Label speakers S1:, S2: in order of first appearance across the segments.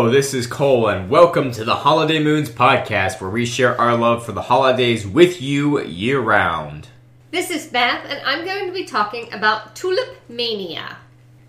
S1: Hello, this is Cole, and welcome to the Holiday Moons podcast, where we share our love for the holidays with you year round.
S2: This is Beth, and I'm going to be talking about Tulip Mania.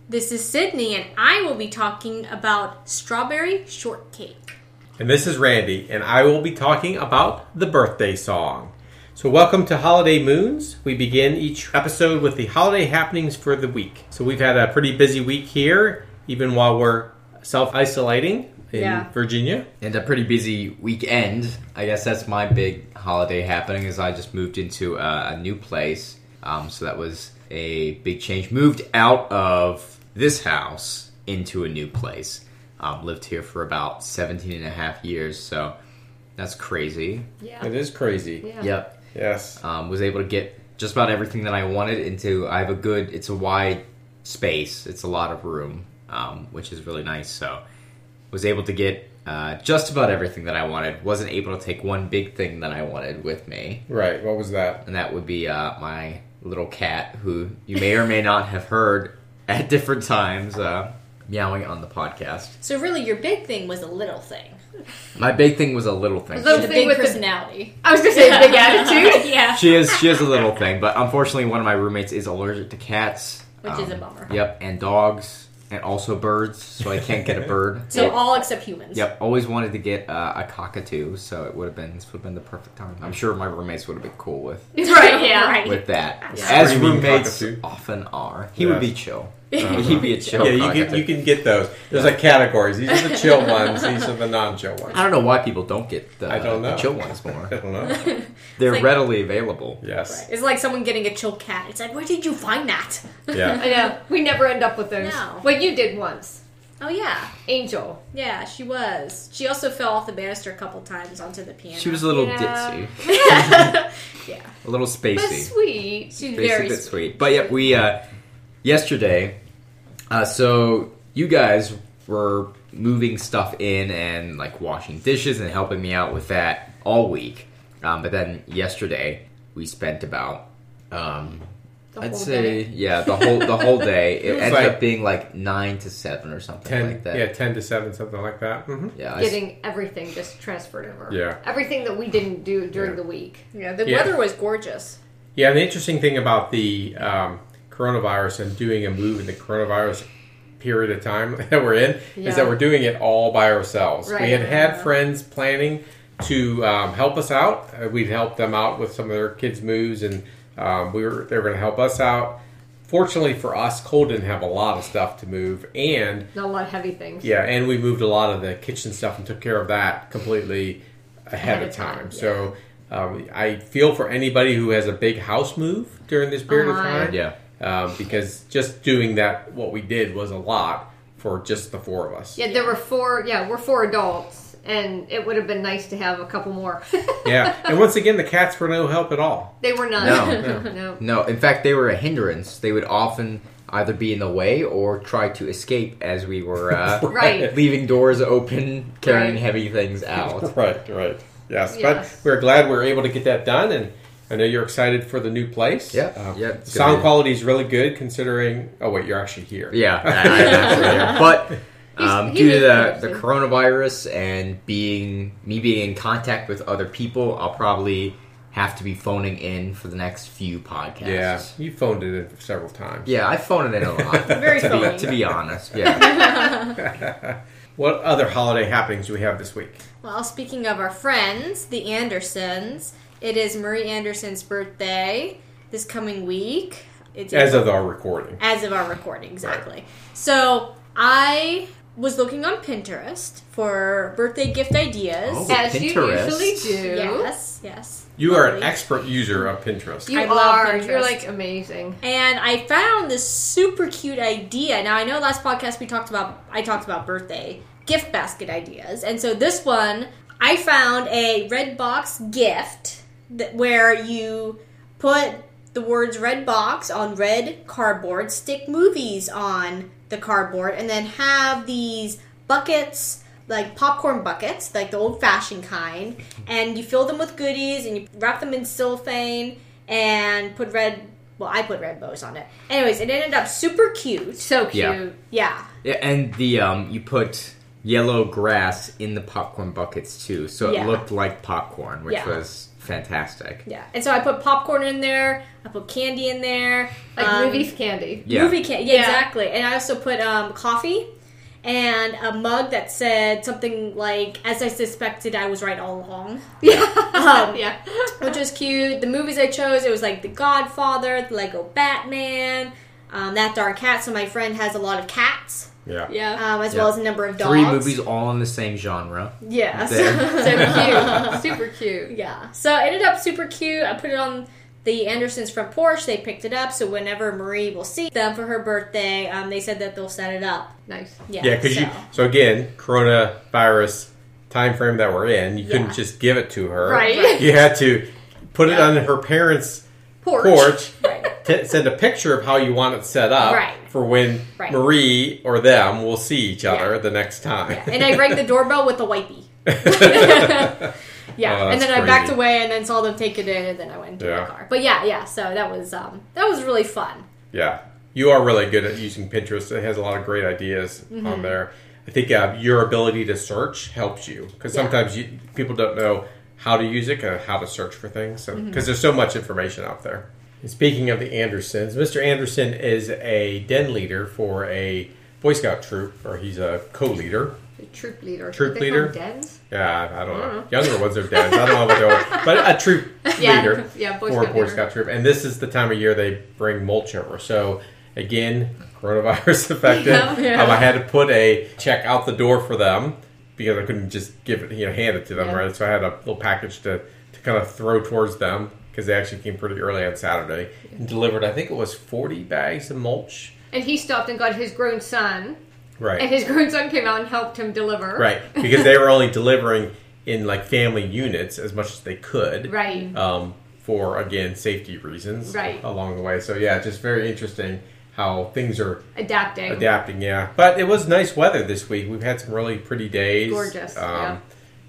S3: This is Sydney, and I will be talking about strawberry shortcake.
S4: And this is Randy, and I will be talking about the birthday song. So, welcome to Holiday Moons. We begin each episode with the holiday happenings for the week. So, we've had a pretty busy week here, even while we're self isolating in
S3: Yeah.
S4: Virginia.
S1: And a pretty busy weekend. I guess that's my big holiday happening, is I just moved into a, a new place. Um, so that was a big change. Moved out of this house into a new place. Um, lived here for about 17 and a half years, so that's crazy.
S2: Yeah.
S4: It is crazy.
S2: Yeah.
S1: Yep.
S4: Yes.
S1: um, was able to get just about everything that I wanted into. I have a good. It's a wide space. It's a lot of room, um, which is really nice. So was able to get uh, just about everything that I wanted. Wasn't able to take one big thing that I wanted with me,
S4: Right. What was that?
S1: and that would be uh, my little cat, who you may or may not have heard at different times uh, meowing on the podcast.
S3: So, really, your big thing was a little thing.
S1: My big thing was a little thing.
S2: Little
S3: The
S2: thing
S3: big
S2: with the-
S3: personality.
S2: I was going to say big attitude.
S3: yeah.
S1: she is she is a little thing, but unfortunately, one of my roommates is allergic to cats,
S3: Which is a bummer.
S1: Yep, and dogs, and also birds, so I can't get a bird.
S3: So, all except humans.
S1: Yep, always wanted to get uh, a cockatoo, so it would have been this would have been the perfect time. I'm sure my roommates would have been cool with
S2: right, yeah.
S3: Right.
S1: with that,
S3: Yeah.
S1: as roommates
S4: cockatoo.
S1: often are. He would be chill. He'd be a chill.
S4: yeah, you can, you can get those. There's like categories. These are the chill ones, these are the non chill ones.
S1: I don't know why people don't get the,
S4: I don't
S1: the chill ones more.
S4: I don't know.
S1: They're
S3: like-
S1: readily available.
S4: Yes.
S3: Right. It's like someone getting a chill cat. It's like, where did you find that?
S4: Yeah.
S2: I know. We never end up with those.
S3: No.
S2: Well, you did once.
S3: Oh, yeah.
S2: Angel.
S3: Yeah, she was. She also fell off the banister a couple times onto the piano.
S1: She was a little
S2: Yeah.
S1: ditzy,
S3: yeah.
S1: a little spacey.
S2: But sweet.
S3: She's
S1: Basic
S3: very sweet.
S1: sweet. But yeah, we uh, yesterday. Uh, so you guys were moving stuff in and like washing dishes and helping me out with that all week. Um, but then yesterday we spent about um, I'd say
S2: day.
S1: yeah the whole the whole day. It,
S4: It
S1: ended
S4: like-
S1: up being like nine to seven or something
S4: Ten,
S1: like that.
S4: yeah, ten to seven, something like that. hmm
S1: yeah. I s-
S2: Getting everything just transferred over.
S4: Yeah.
S2: Everything that we didn't do during
S4: Yeah.
S2: the week.
S3: Yeah, the
S4: Yeah.
S3: weather was gorgeous.
S4: Yeah, and the interesting thing about the um, coronavirus and doing a move in the coronavirus period of time that we're in
S2: Yeah.
S4: is that we're doing it all by ourselves.
S2: Right.
S4: We had had friends planning to um, help us out. Uh, we'd help them out with some of their kids' moves, and um, we were they were going to help us out. Fortunately for us, Cole didn't have a lot of stuff to move, and
S2: Not a lot of heavy things.
S4: yeah, and we moved a lot of the kitchen stuff and took care of that completely ahead,
S2: Ahead
S4: of
S2: of
S4: time.
S2: time,
S4: So um, I feel for anybody who has a big house move during this period
S2: Uh-huh.
S4: of time.
S1: yeah.
S4: Um, because just doing that, what we did was a lot for just the four of us.
S2: Yeah, there were four. Yeah, we're four adults, and it would have been nice to have a couple more.
S4: Yeah, and once again, the cats were no help at all.
S2: they were not.
S1: No,
S2: no.
S1: No, in fact, they were a hindrance. They would often either be in the way or try to escape as we were uh,
S2: Right.
S1: leaving doors open, carrying
S2: Right.
S1: heavy things out.
S4: Right, right. Yes,
S2: Yes.
S4: but we're glad we were able to get that done, and I know you're excited for the new place.
S1: Yeah,
S4: Uh,
S1: yeah, it's
S4: Sound
S1: gonna-
S4: quality is really good considering. Oh wait, you're actually here.
S1: Yeah, I, actually there. But um,
S2: he
S1: due to the, the coronavirus and being me being in contact with other people, I'll probably have to be phoning in for the next few podcasts.
S4: Yeah, you phoned it in several times.
S1: Yeah, I phoned it in a lot.
S3: Very
S1: to,
S3: phony.
S1: be, to be honest. Yeah.
S4: What other holiday happenings do we have this week?
S3: Well, speaking of our friends, the Andersons, it is Murray Anderson's birthday this coming week. It's
S4: As of our recording.
S3: as of our recording, exactly. So I was looking on Pinterest for birthday gift ideas.
S1: Oh.
S2: As you
S1: Pinterest.
S2: usually do.
S3: Yes, yes.
S4: You are an expert user of Pinterest.
S2: You
S3: I love
S2: are.
S3: Pinterest.
S2: You're like amazing.
S3: And I found this super cute idea. Now I know last podcast we talked about I talked about birthday gift basket ideas. And so this one I found a red box gift that, where you put the words red box on red cardboard, stick movies on the cardboard and then have these buckets like popcorn buckets, like the old fashioned kind, and you fill them with goodies and you wrap them in cellophane and put red. Well, I put red bows on it. Anyways, it ended up super cute.
S2: So cute.
S1: Yeah.
S3: Yeah,
S1: Yeah, and the um, you put yellow grass in the popcorn buckets too, so
S3: Yeah.
S1: it looked like popcorn, which
S3: Yeah.
S1: was fantastic.
S3: Yeah, and so I put popcorn in there. I put candy in there,
S2: Like
S3: um,
S2: movie candy.
S1: Yeah.
S3: movie candy. Yeah,
S2: Yeah.
S3: exactly. And I also put um, coffee and a mug that said something like, "As I suspected, I was right all along,"
S2: Yeah.
S3: Um,
S2: yeah.
S3: which was cute. The movies I chose, it was like The Godfather, The Lego Batman, um, That Dark Cat. So my friend has a lot of cats,
S4: Yeah.
S2: Yeah.
S3: um, as
S1: Yeah.
S3: well as a number of dogs.
S1: Three movies all in the same genre.
S3: Yeah.
S1: There.
S2: so cute. Super cute.
S3: Yeah. So it ended up super cute. I put it on the Andersons' front porch. They picked it up. So whenever Marie will see them for her birthday, um, they said that they'll set it up.
S2: Nice.
S3: Yeah.
S4: Yeah, because
S3: so.
S4: you. So again, coronavirus time frame that we're in, you
S3: Yeah.
S4: couldn't just give it to her.
S2: Right.
S4: You had to put it
S3: Yeah.
S4: on her parents'
S2: Porch.
S4: porch.
S3: Right.
S4: Send a picture of how you want it set up
S3: Right.
S4: for when
S3: Right.
S4: Marie or them will see each other
S3: Yeah.
S4: the next time.
S3: And I rang the doorbell with the wipey. Yeah,
S4: Oh,
S3: and then I backed away and then saw them take it in, and then I went into
S4: Yeah.
S3: the car. But yeah, yeah. So that was um, that was really fun.
S4: Yeah, you are really good at using Pinterest. It has a lot of great ideas
S3: Mm-hmm.
S4: on there. I think uh, your ability to search helps you because
S3: Yeah.
S4: sometimes you, people don't know how to use it and how to search for things. So
S3: Mm-hmm.
S4: because there's so much information out there. And speaking of the Andersons, Mr. Anderson is a den leader for a Boy Scout troop, or he's a co-leader.
S2: The troop leader.
S4: Troop leader?
S2: Dens?
S4: Yeah, I don't know.
S2: I don't
S4: Younger ones are dads. I don't know what they are, but a troop
S2: Yeah.
S4: leader
S2: Yeah, Boy
S4: for a Boy
S2: leader.
S4: Scout troop. And this is the time of year they bring mulch over. So again, coronavirus affected.
S2: Yeah, yeah.
S4: Um, I had to put a check out the door for them because I couldn't just give it, you know, hand it to them, right? So I had a little package to, to kind of throw towards them because they actually came pretty early on Saturday and delivered. I think it was forty bags of mulch.
S2: And he stopped and got his grown son.
S4: Right.
S2: And his grown son came out and helped him deliver.
S4: Right, because they were only delivering in like family units as much as they could.
S2: Right.
S4: Um, for again safety reasons.
S2: Right.
S4: Along the way, so yeah, just very interesting how things are
S2: Adapting.
S4: adapting. Yeah, but it was nice weather this week. We've had some really pretty days.
S2: Gorgeous,
S4: Um,
S2: yeah.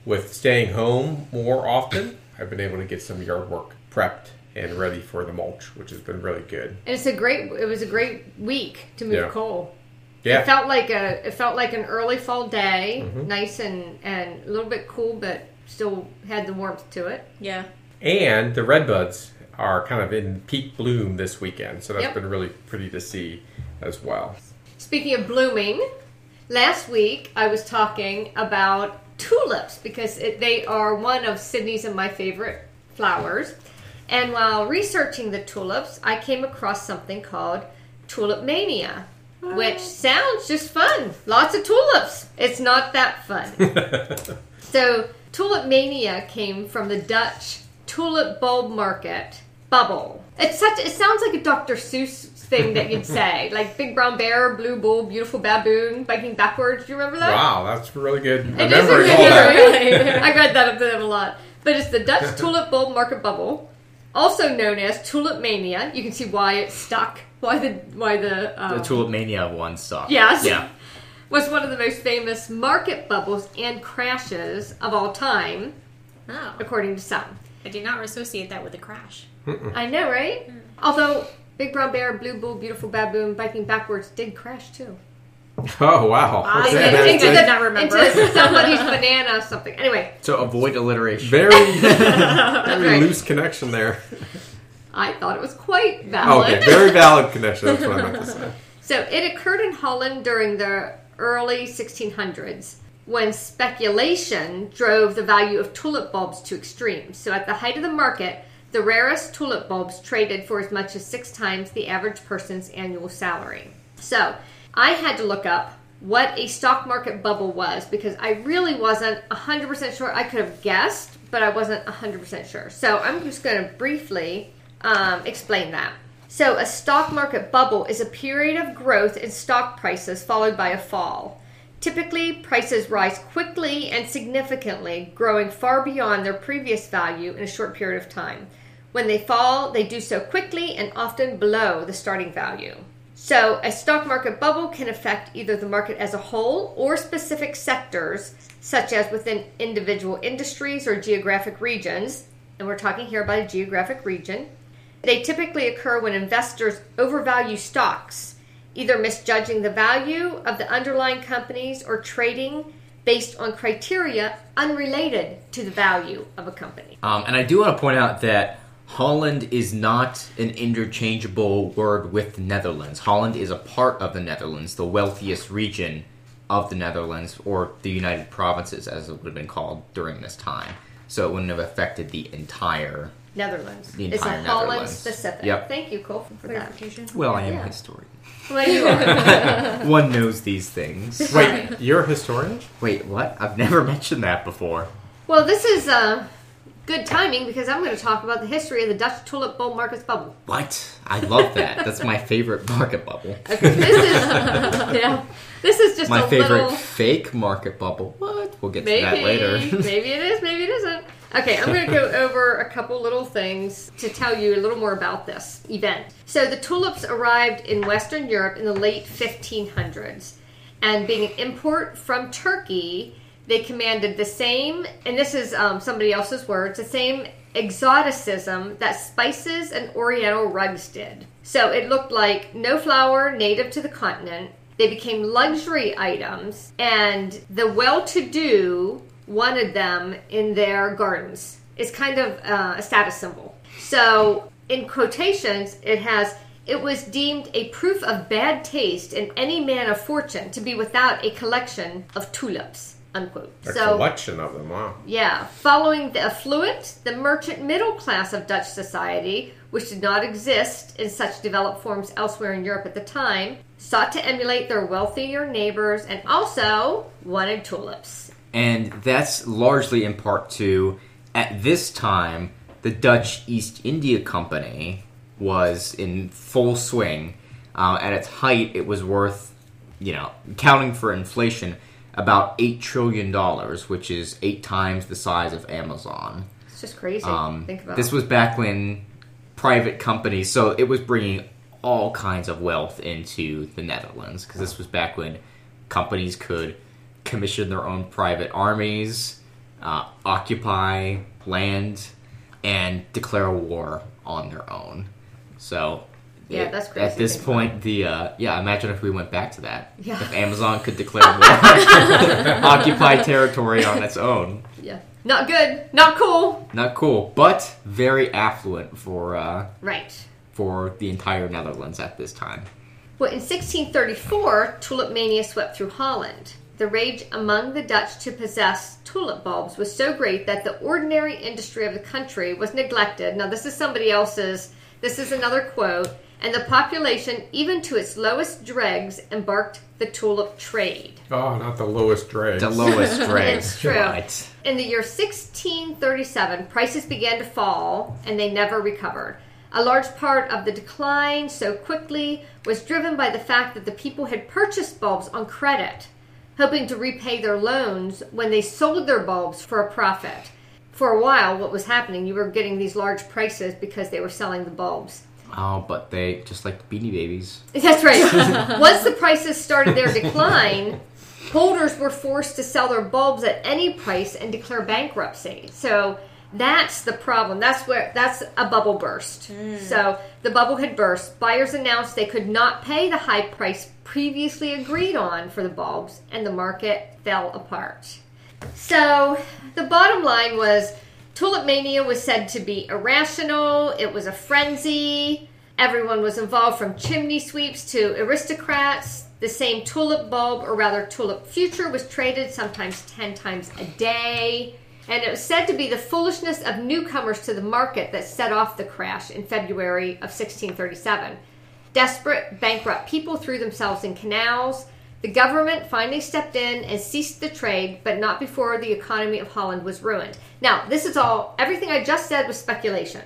S4: With staying home more often, I've been able to get some yard work prepped and ready for the mulch, which has been really good.
S2: And it's a great. It was a great week to move
S4: Yeah.
S2: Cole.
S4: Yeah.
S2: It felt like a. It felt like an early fall day,
S4: Mm-hmm.
S2: nice and and a little bit cool, but still had the warmth to it.
S3: Yeah.
S4: And the redbuds are kind of in peak bloom this weekend, so that's
S2: Yep.
S4: been really pretty to see as well.
S2: Speaking of blooming, last week I was talking about tulips because it, they are one of Sydney's and my favorite flowers. And while researching the tulips, I came across something called tulip mania, which oh. sounds just fun. Lots of tulips. It's not that fun. So, tulip mania came from the Dutch tulip bulb market bubble. It's such. It sounds like a Dr. Seuss thing that you'd say, like big brown bear, blue bull, beautiful baboon, biking backwards. Do you remember that?
S4: Wow, that's really good.
S2: It is
S4: Remembering
S2: really
S4: all that.
S2: I read that up them a lot. But it's the Dutch tulip bulb market bubble, also known as tulip mania. You can see why it stuck. Why the why the, um,
S1: The Tulip Mania one stuck.
S2: Yes.
S1: Yeah.
S2: was one of the most famous market bubbles and crashes of all time,
S3: Oh,
S2: according to some.
S3: I did not associate that with a crash.
S2: I know, right? Although Big Brown Bear, Blue Bull, Beautiful Baboon, biking backwards did crash too.
S4: Oh wow!
S3: I
S2: Into,
S3: did-
S2: into
S3: I
S2: the-
S3: did not remember.
S2: into somebody's banana or something. Anyway,
S1: So avoid alliteration.
S4: Very, very
S2: right.
S4: loose connection there.
S2: I thought it was quite valid.
S4: Okay, very valid connection. That's what I meant to say.
S2: So it occurred in Holland during the early 1600s when speculation drove the value of tulip bulbs to extremes. So at the height of the market, the rarest tulip bulbs traded for as much as six times the average person's annual salary. So I had to look up what a stock market bubble was because I really wasn't 100% sure. I could have guessed, but I wasn't 100% sure. So I'm just going to briefly um, explain that. So, a stock market bubble is a period of growth in stock prices followed by a fall. Typically, prices rise quickly and significantly, growing far beyond their previous value in a short period of time. When they fall, they do so quickly and often below the starting value. So, a stock market bubble can affect either the market as a whole or specific sectors, such as within individual industries or geographic regions. And we're talking here about a geographic region. They typically occur when investors overvalue stocks, either misjudging the value of the underlying companies or trading based on criteria unrelated to the value of a company.
S1: Um, and I do want to point out that Holland is not an interchangeable word with the Netherlands. Holland is a part of the Netherlands, the wealthiest region of the Netherlands, or the United Provinces, as it would have been called during this time. So it wouldn't have affected the entire.
S2: Netherlands.
S1: The
S2: it's a
S1: entire
S2: Holland
S1: Netherlands.
S2: specific.
S1: Yep.
S2: Thank you, Cole, for that.
S3: Clarification.
S1: Well, I am
S2: Yeah.
S1: a historian.
S2: Well.
S1: One knows these things.
S4: Wait, you're a historian?
S1: Wait, what? I've never mentioned that before.
S2: well, this is uh, good timing because I'm going to talk about the history of the Dutch tulip bulb market bubble.
S1: What? I love that. That's my favorite market bubble.
S2: Okay, this is yeah, this is just
S1: My
S2: a
S1: favorite
S2: little.
S1: fake market bubble. What? We'll get to that later.
S2: maybe it is, maybe it isn't. Okay, I'm going to go over a couple little things to tell you a little more about this event. So, the tulips arrived in Western Europe in the late 1500s, and being an import from Turkey, they commanded the same, and this is um, somebody else's words, the same exoticism that spices and oriental rugs did. So, it looked like no flower native to the continent. They became luxury items, and the well to do wanted them in their gardens. It's kind of uh, a status symbol. So, in quotations, it has it was deemed a proof of bad taste in any man of fortune to be without a collection of tulips. Unquote.
S4: A
S2: so,
S4: collection of them, wow.
S2: yeah, following the affluent, the merchant middle class of Dutch society, which did not exist in such developed forms elsewhere in Europe at the time, sought to emulate their wealthier neighbors and also wanted tulips.
S1: And that's largely in part to, at this time, the Dutch East India Company was in full swing. Uh, at its height, it was worth, you know, counting for inflation, about $8 trillion, which is eight times the size of Amazon.
S2: It's just crazy.
S1: Um,
S2: Think about
S1: this was back when private companies, so it was bringing all kinds of wealth into the Netherlands because this was back when companies could commission their own private armies, uh, occupy land, and declare a war on their own. So.
S2: Yeah, that's crazy
S1: At this point, the uh, yeah, imagine if we went back to that.
S2: Yeah.
S1: If Amazon could declare war, occupy territory on its own.
S2: Yeah. Not good. Not cool.
S1: Not cool, but very affluent for uh,
S2: Right.
S1: for the entire Netherlands at this time.
S2: Well, in 1634, tulip mania swept through Holland. The rage among the Dutch to possess tulip bulbs was so great that the ordinary industry of the country was neglected. Now, this is somebody else's, this is another quote, and the population, even to its lowest dregs, embarked the tulip trade.
S4: Oh, not the lowest dregs.
S1: The lowest dregs.
S2: It's true.
S1: Right.
S2: In the year 1637, prices began to fall and they never recovered. A large part of the decline so quickly was driven by the fact that the people had purchased bulbs on credit, hoping to repay their loans when they sold their bulbs for a profit. For a while, what was happening, you were getting these large prices because they were selling the bulbs.
S1: Oh, but they just like the Beanie Babies.
S2: That's right. Once the prices started their decline, holders were forced to sell their bulbs at any price and declare bankruptcy. So that's the problem. That's where that's a bubble burst. Hmm. So the bubble had burst. Buyers announced they could not pay the high price previously agreed on for the bulbs, and the market fell apart. So the bottom line was tulip mania was said to be irrational, it was a frenzy. Everyone was involved from chimney sweeps to aristocrats. The same tulip bulb, or rather tulip future, was traded sometimes 10 times a day. And it was said to be the foolishness of newcomers to the market that set off the crash in February of 1637. Desperate, bankrupt people threw themselves in canals. The government finally stepped in and ceased the trade, but not before the economy of Holland was ruined. Now, this is all, everything I just said was speculation.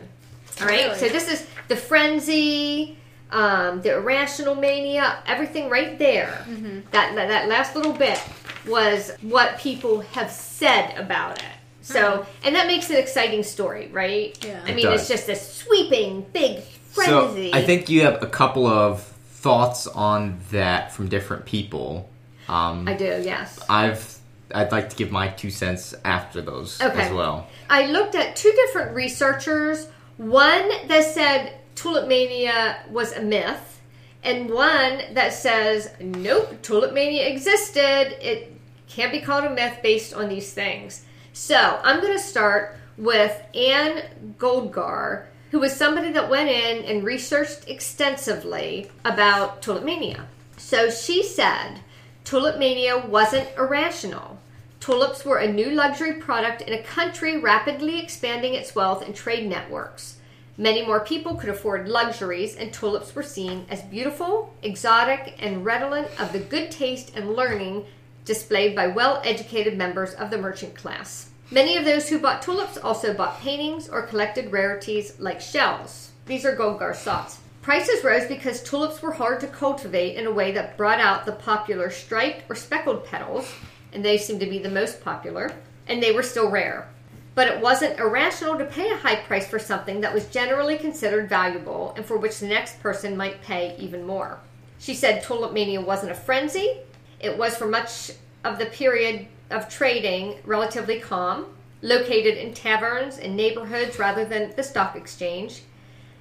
S2: All right?
S3: Really?
S2: So, this is the frenzy, um, the irrational mania, everything right there. That, that, that last little bit was what people have said about it. So, and that makes an exciting story, right?
S3: Yeah.
S2: I
S1: It
S2: mean, it's just a sweeping, big frenzy.
S1: So
S2: frenzy.
S1: I think you have a couple of thoughts on that from different people. Um,
S2: I do, yes.
S1: I've I'd like to give my two cents after those
S2: Okay.
S1: as well.
S2: I looked at two different researchers. One that said tulip mania was a myth, and one that says nope, tulip mania existed. It can't be called a myth based on these things. So I'm going to start with Anne Goldgar, who was somebody that went in and researched extensively about tulip mania. So she said tulip mania wasn't irrational. Tulips were a new luxury product in a country rapidly expanding its wealth and trade networks. Many more people could afford luxuries, and tulips were seen as beautiful, exotic, and redolent of the good taste and learning displayed by well educated members of the merchant class. Many of those who bought tulips also bought paintings or collected rarities like shells. These are thoughts. Prices rose because tulips were hard to cultivate in a way that brought out the popular striped or speckled petals, and they seemed to be the most popular, and they were still rare. But it wasn't irrational to pay a high price for something that was generally considered valuable and for which the next person might pay even more. She said tulip mania wasn't a frenzy, it was for much of the period of trading relatively calm, located in taverns and neighborhoods rather than the stock exchange.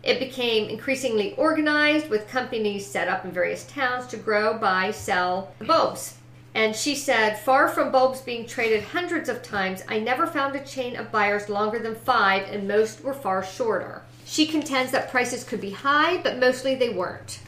S2: It became increasingly organized with companies set up in various towns to grow, buy, sell bulbs. And she said, far from bulbs being traded hundreds of times, I never found a chain of buyers longer than five, and most were far shorter. She contends that prices could be high, but mostly they weren't.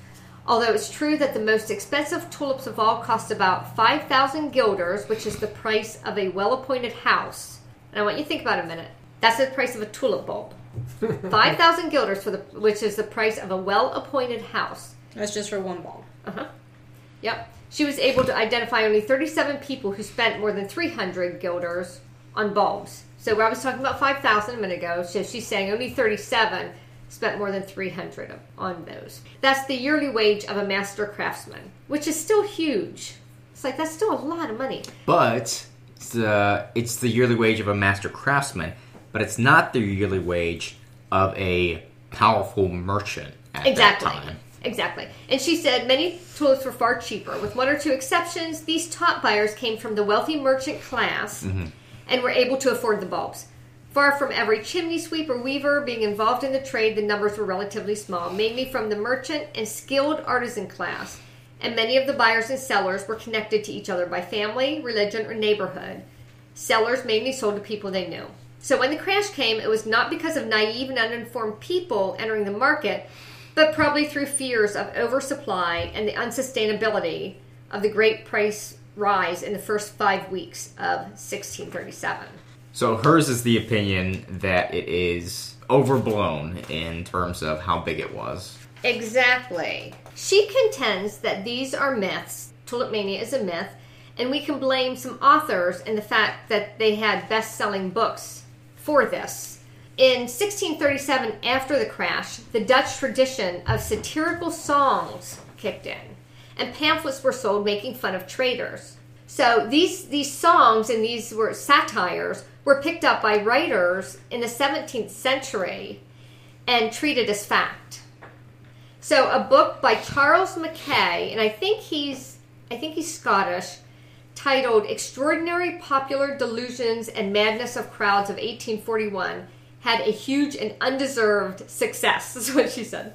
S2: Although it's true that the most expensive tulips of all cost about 5,000 guilders, which is the price of a well appointed house. And I want you to think about it a minute. That's the price of a tulip bulb. 5,000 guilders, for the, which is the price of a well appointed house.
S3: That's just for one bulb.
S2: Uh huh. Yep. She was able to identify only 37 people who spent more than 300 guilders on bulbs. So I was talking about 5,000 a minute ago. So she's saying only 37 spent more than 300 on those. That's the yearly wage of a master craftsman, which is still huge. It's like that's still a lot of money.
S1: But it's the it's the yearly wage of a master craftsman, but it's not the yearly wage of a powerful merchant at
S2: exactly.
S1: that time.
S2: Exactly. And she said many tulips were far cheaper. With one or two exceptions, these top buyers came from the wealthy merchant class mm-hmm. and were able to afford the bulbs. Far from every chimney sweep or weaver being involved in the trade, the numbers were relatively small, mainly from the merchant and skilled artisan class. And many of the buyers and sellers were connected to each other by family, religion, or neighborhood. Sellers mainly sold to people they knew. So when the crash came, it was not because of naive and uninformed people entering the market, but probably through fears of oversupply and the unsustainability of the great price rise in the first five weeks of 1637.
S1: So hers is the opinion that it is overblown in terms of how big it was.
S2: Exactly. She contends that these are myths. Tulip mania is a myth, and we can blame some authors and the fact that they had best selling books for this. In 1637, after the crash, the Dutch tradition of satirical songs kicked in, and pamphlets were sold making fun of traders. So these these songs and these were satires were picked up by writers in the 17th century and treated as fact. So a book by Charles Mackay, and I think he's I think he's Scottish, titled Extraordinary Popular Delusions and Madness of Crowds of 1841, had a huge and undeserved success, is what she said.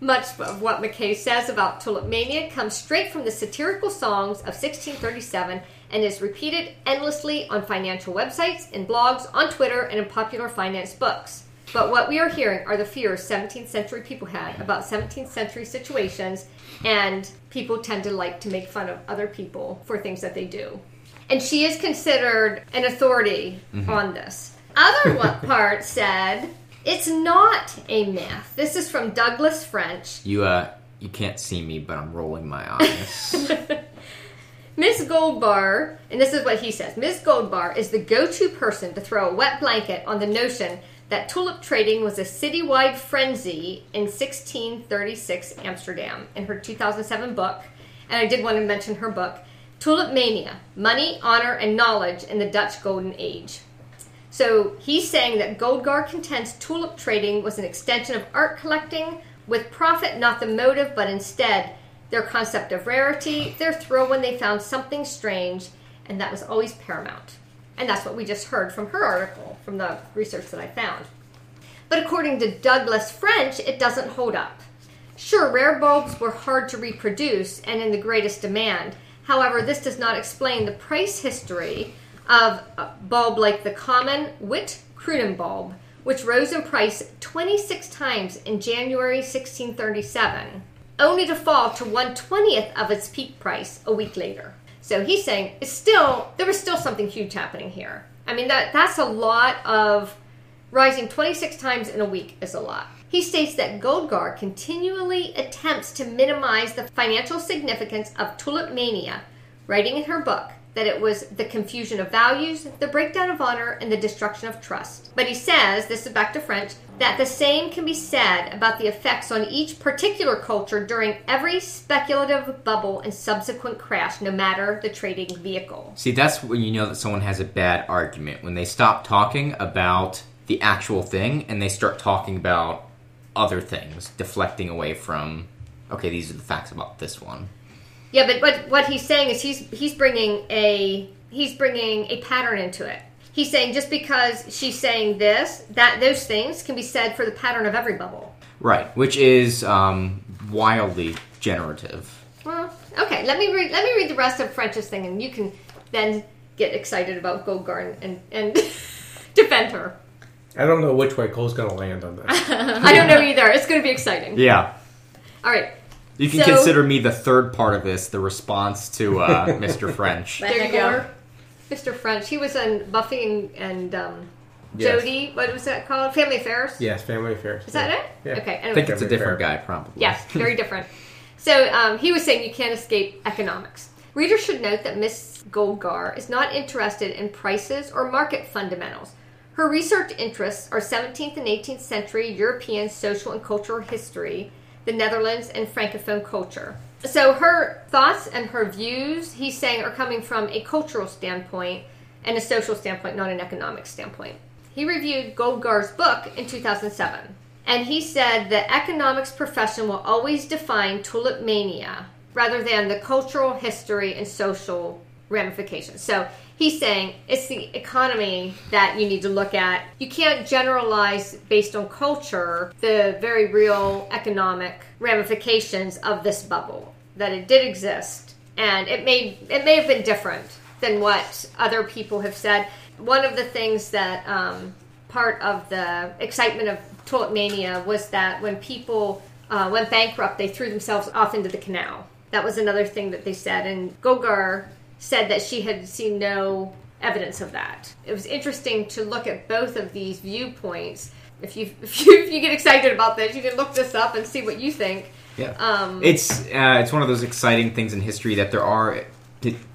S2: Much of what Mackay says about tulip mania comes straight from the satirical songs of 1637 and is repeated endlessly on financial websites, in blogs, on Twitter, and in popular finance books. But what we are hearing are the fears 17th century people had about 17th century situations, and people tend to like to make fun of other people for things that they do. And she is considered an authority on this. Other part said it's not a myth. This is from Douglas French.
S1: You uh you can't see me, but I'm rolling my eyes.
S2: Miss Goldgar, and this is what he says Miss Goldgar is the go to person to throw a wet blanket on the notion that tulip trading was a citywide frenzy in 1636 Amsterdam in her 2007 book. And I did want to mention her book, Tulip Mania Money, Honor, and Knowledge in the Dutch Golden Age. So he's saying that Goldgar contends tulip trading was an extension of art collecting, with profit not the motive, but instead their concept of rarity, their thrill when they found something strange, and that was always paramount. And that's what we just heard from her article, from the research that I found. But according to Douglas French, it doesn't hold up. Sure, rare bulbs were hard to reproduce and in the greatest demand. However, this does not explain the price history of a bulb like the common Witte Croonen bulb, which rose in price 26 times in January 1637, only to fall to 120th of its peak price a week later. So he's saying it's still there was still something huge happening here. I mean that that's a lot of rising 26 times in a week is a lot. He states that Goldgar continually attempts to minimize the financial significance of tulip mania, writing in her book that it was the confusion of values, the breakdown of honor, and the destruction of trust. But he says, this is back to French, that the same can be said about the effects on each particular culture during every speculative bubble and subsequent crash, no matter the trading vehicle.
S1: See, that's when you know that someone has a bad argument when they stop talking about the actual thing and they start talking about other things, deflecting away from. Okay, these are the facts about this one.
S2: Yeah, but what what he's saying is he's he's bringing a he's bringing a pattern into it. He's saying just because she's saying this, that those things can be said for the pattern of every bubble.
S1: Right, which is um, wildly generative.
S2: Well, okay. Let me read. Let me read the rest of French's thing, and you can then get excited about Goldgar and and defend her.
S4: I don't know which way Cole's going to land on this.
S2: I don't know either. It's going to be exciting.
S1: Yeah.
S2: All right.
S1: You can
S2: So-
S1: consider me the third part of this, the response to uh, Mr. French.
S2: There you go. Mr. French. He was in Buffy and, and um,
S4: Yes.
S2: Jody. What was that called? Family Affairs.
S4: Yes, Family Affairs.
S2: Is that it?
S4: Yeah.
S2: Okay.
S1: I
S2: Anyway.
S1: think it's a different
S4: fair.
S1: guy, probably.
S2: Yes, very different. So um, he was saying you can't escape economics. Readers should note that Miss Goldgar is not interested in prices or market fundamentals. Her research interests are 17th and 18th century European social and cultural history, the Netherlands, and Francophone culture. So her thoughts and her views, he's saying, are coming from a cultural standpoint and a social standpoint, not an economic standpoint. He reviewed Goldgar's book in 2007. And he said the economics profession will always define tulip mania rather than the cultural history and social ramifications. So he's saying it's the economy that you need to look at. You can't generalize based on culture the very real economic ramifications of this bubble. That it did exist and it may it may have been different than what other people have said. One of the things that um, part of the excitement of tulip mania was that when people uh, went bankrupt, they threw themselves off into the canal. That was another thing that they said, and Goldgar said that she had seen no evidence of that. It was interesting to look at both of these viewpoints. If you if you, if you get excited about this, you can look this up and see what you think.
S1: Yeah.
S2: Um,
S1: It's uh, it's one of those exciting things in history that there are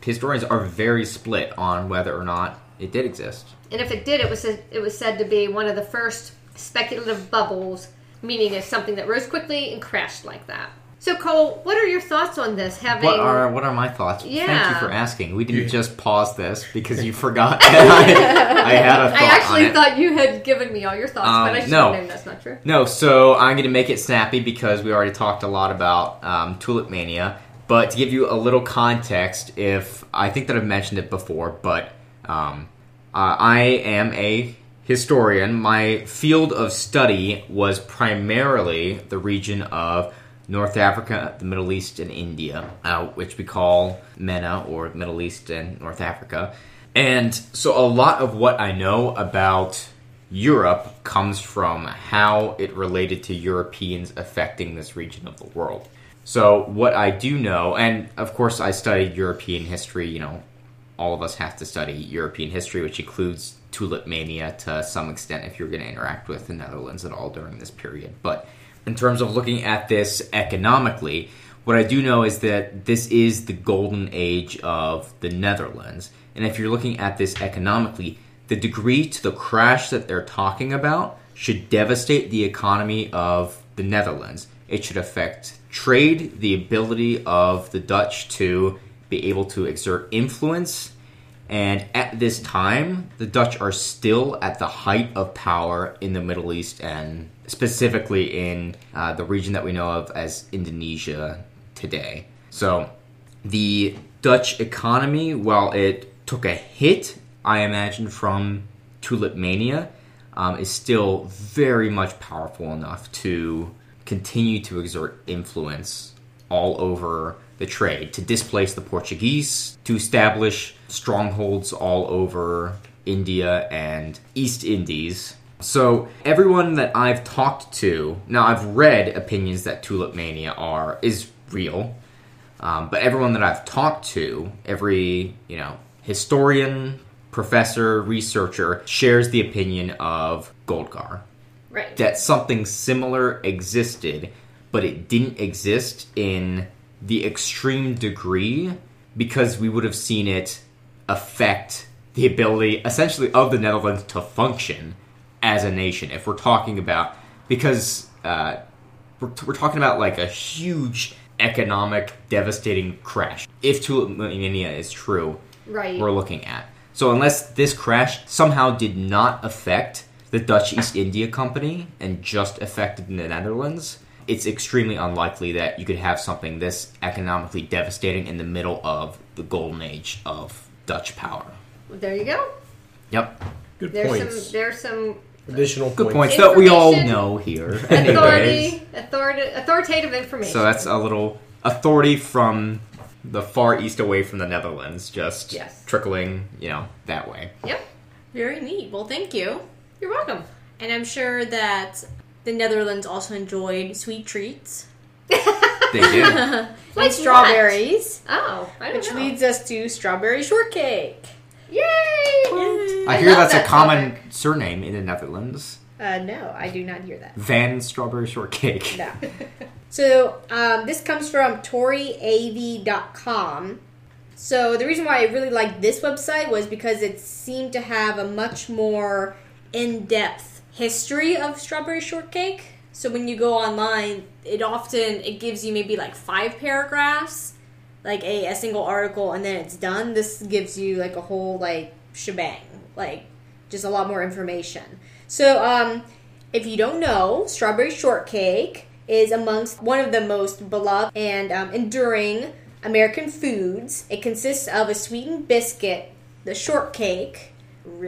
S1: historians are very split on whether or not it did exist.
S2: And if it did, it was it was said to be one of the first speculative bubbles, meaning it's something that rose quickly and crashed like that. So Cole, what are your thoughts on this? Having
S1: What are what are my thoughts?
S2: Yeah.
S1: Thank you for asking. We didn't
S4: Yeah.
S1: just pause this because you forgot that I, I had a thought
S2: I actually
S1: on it.
S2: thought you had given me all your thoughts,
S1: Um,
S2: but I should
S1: no.
S2: have known that's not true.
S1: No, so I'm going to make it snappy because we already talked a lot about um, Tulip Mania. But to give you a little context, if I think that I've mentioned it before, but um, uh, I am a historian. My field of study was primarily the region of North Africa, the Middle East, and India, uh, which we call MENA or Middle East and North Africa. And so a lot of what I know about Europe comes from how it related to Europeans affecting this region of the world. So, what I do know, and of course, I studied European history, you know, all of us have to study European history, which includes tulip mania to some extent if you're going to interact with the Netherlands at all during this period. But in terms of looking at this economically, what I do know is that this is the golden age of the Netherlands. And if you're looking at this economically, the degree to the crash that they're talking about should devastate the economy of the Netherlands. It should affect trade, the ability of the Dutch to be able to exert influence. And at this time, the Dutch are still at the height of power in the Middle East and specifically in uh, the region that we know of as Indonesia today. So the Dutch economy, while it took a hit, I imagine, from tulip mania, um, is still very much powerful enough to continue to exert influence all over the the trade to displace the Portuguese, to establish strongholds all over India and East Indies. So everyone that I've talked to, now I've read opinions that tulip mania are is real, um, but everyone that I've talked to, every you know historian, professor, researcher shares the opinion of Goldgar
S2: Right.
S1: that something similar existed, but it didn't exist in the extreme degree because we would have seen it affect the ability, essentially, of the Netherlands to function as a nation. If we're talking about, because uh, we're, we're talking about like a huge economic, devastating crash. If Tulipmania is true,
S2: Right.
S1: we're looking at. So unless this crash somehow did not affect the Dutch East India Company and just affected the Netherlands, it's extremely unlikely that you could have something this economically devastating in the middle of the golden age of Dutch power.
S2: There you go.
S1: Yep.
S4: Good
S2: There's
S4: points.
S2: some there's some
S4: Additional
S1: Good
S4: points.
S1: points that we all know here. Anyways.
S2: authority, authority authoritative information.
S1: So that's a little authority from the far east away from the Netherlands, just
S2: Yes.
S1: trickling, you know, that way.
S2: Yep.
S3: Very neat. Well, thank you.
S2: You're welcome.
S3: And I'm sure that the Netherlands also enjoyed sweet treats
S1: They did.
S3: and
S2: Like
S3: strawberries,
S2: Oh, I don't
S3: which
S2: know.
S3: leads us to strawberry shortcake.
S2: Yay!
S1: I,
S2: I
S1: hear
S2: love
S1: that's a common
S2: topic.
S1: surname in the Netherlands.
S3: Uh, no, I do not hear that.
S1: Van Strawberry Shortcake.
S3: No. so um, this comes from ToriAvey.com. So the reason why I really liked this website was because it seemed to have a much more in-depth history of strawberry shortcake. So when you go online, it often it gives you maybe like five paragraphs, like a, a single article, and then it's done. This gives you like a whole like shebang, like just a lot more information. So um, if you don't know, strawberry shortcake is amongst one of the most beloved and um, enduring American foods. It consists of a sweetened biscuit, the shortcake,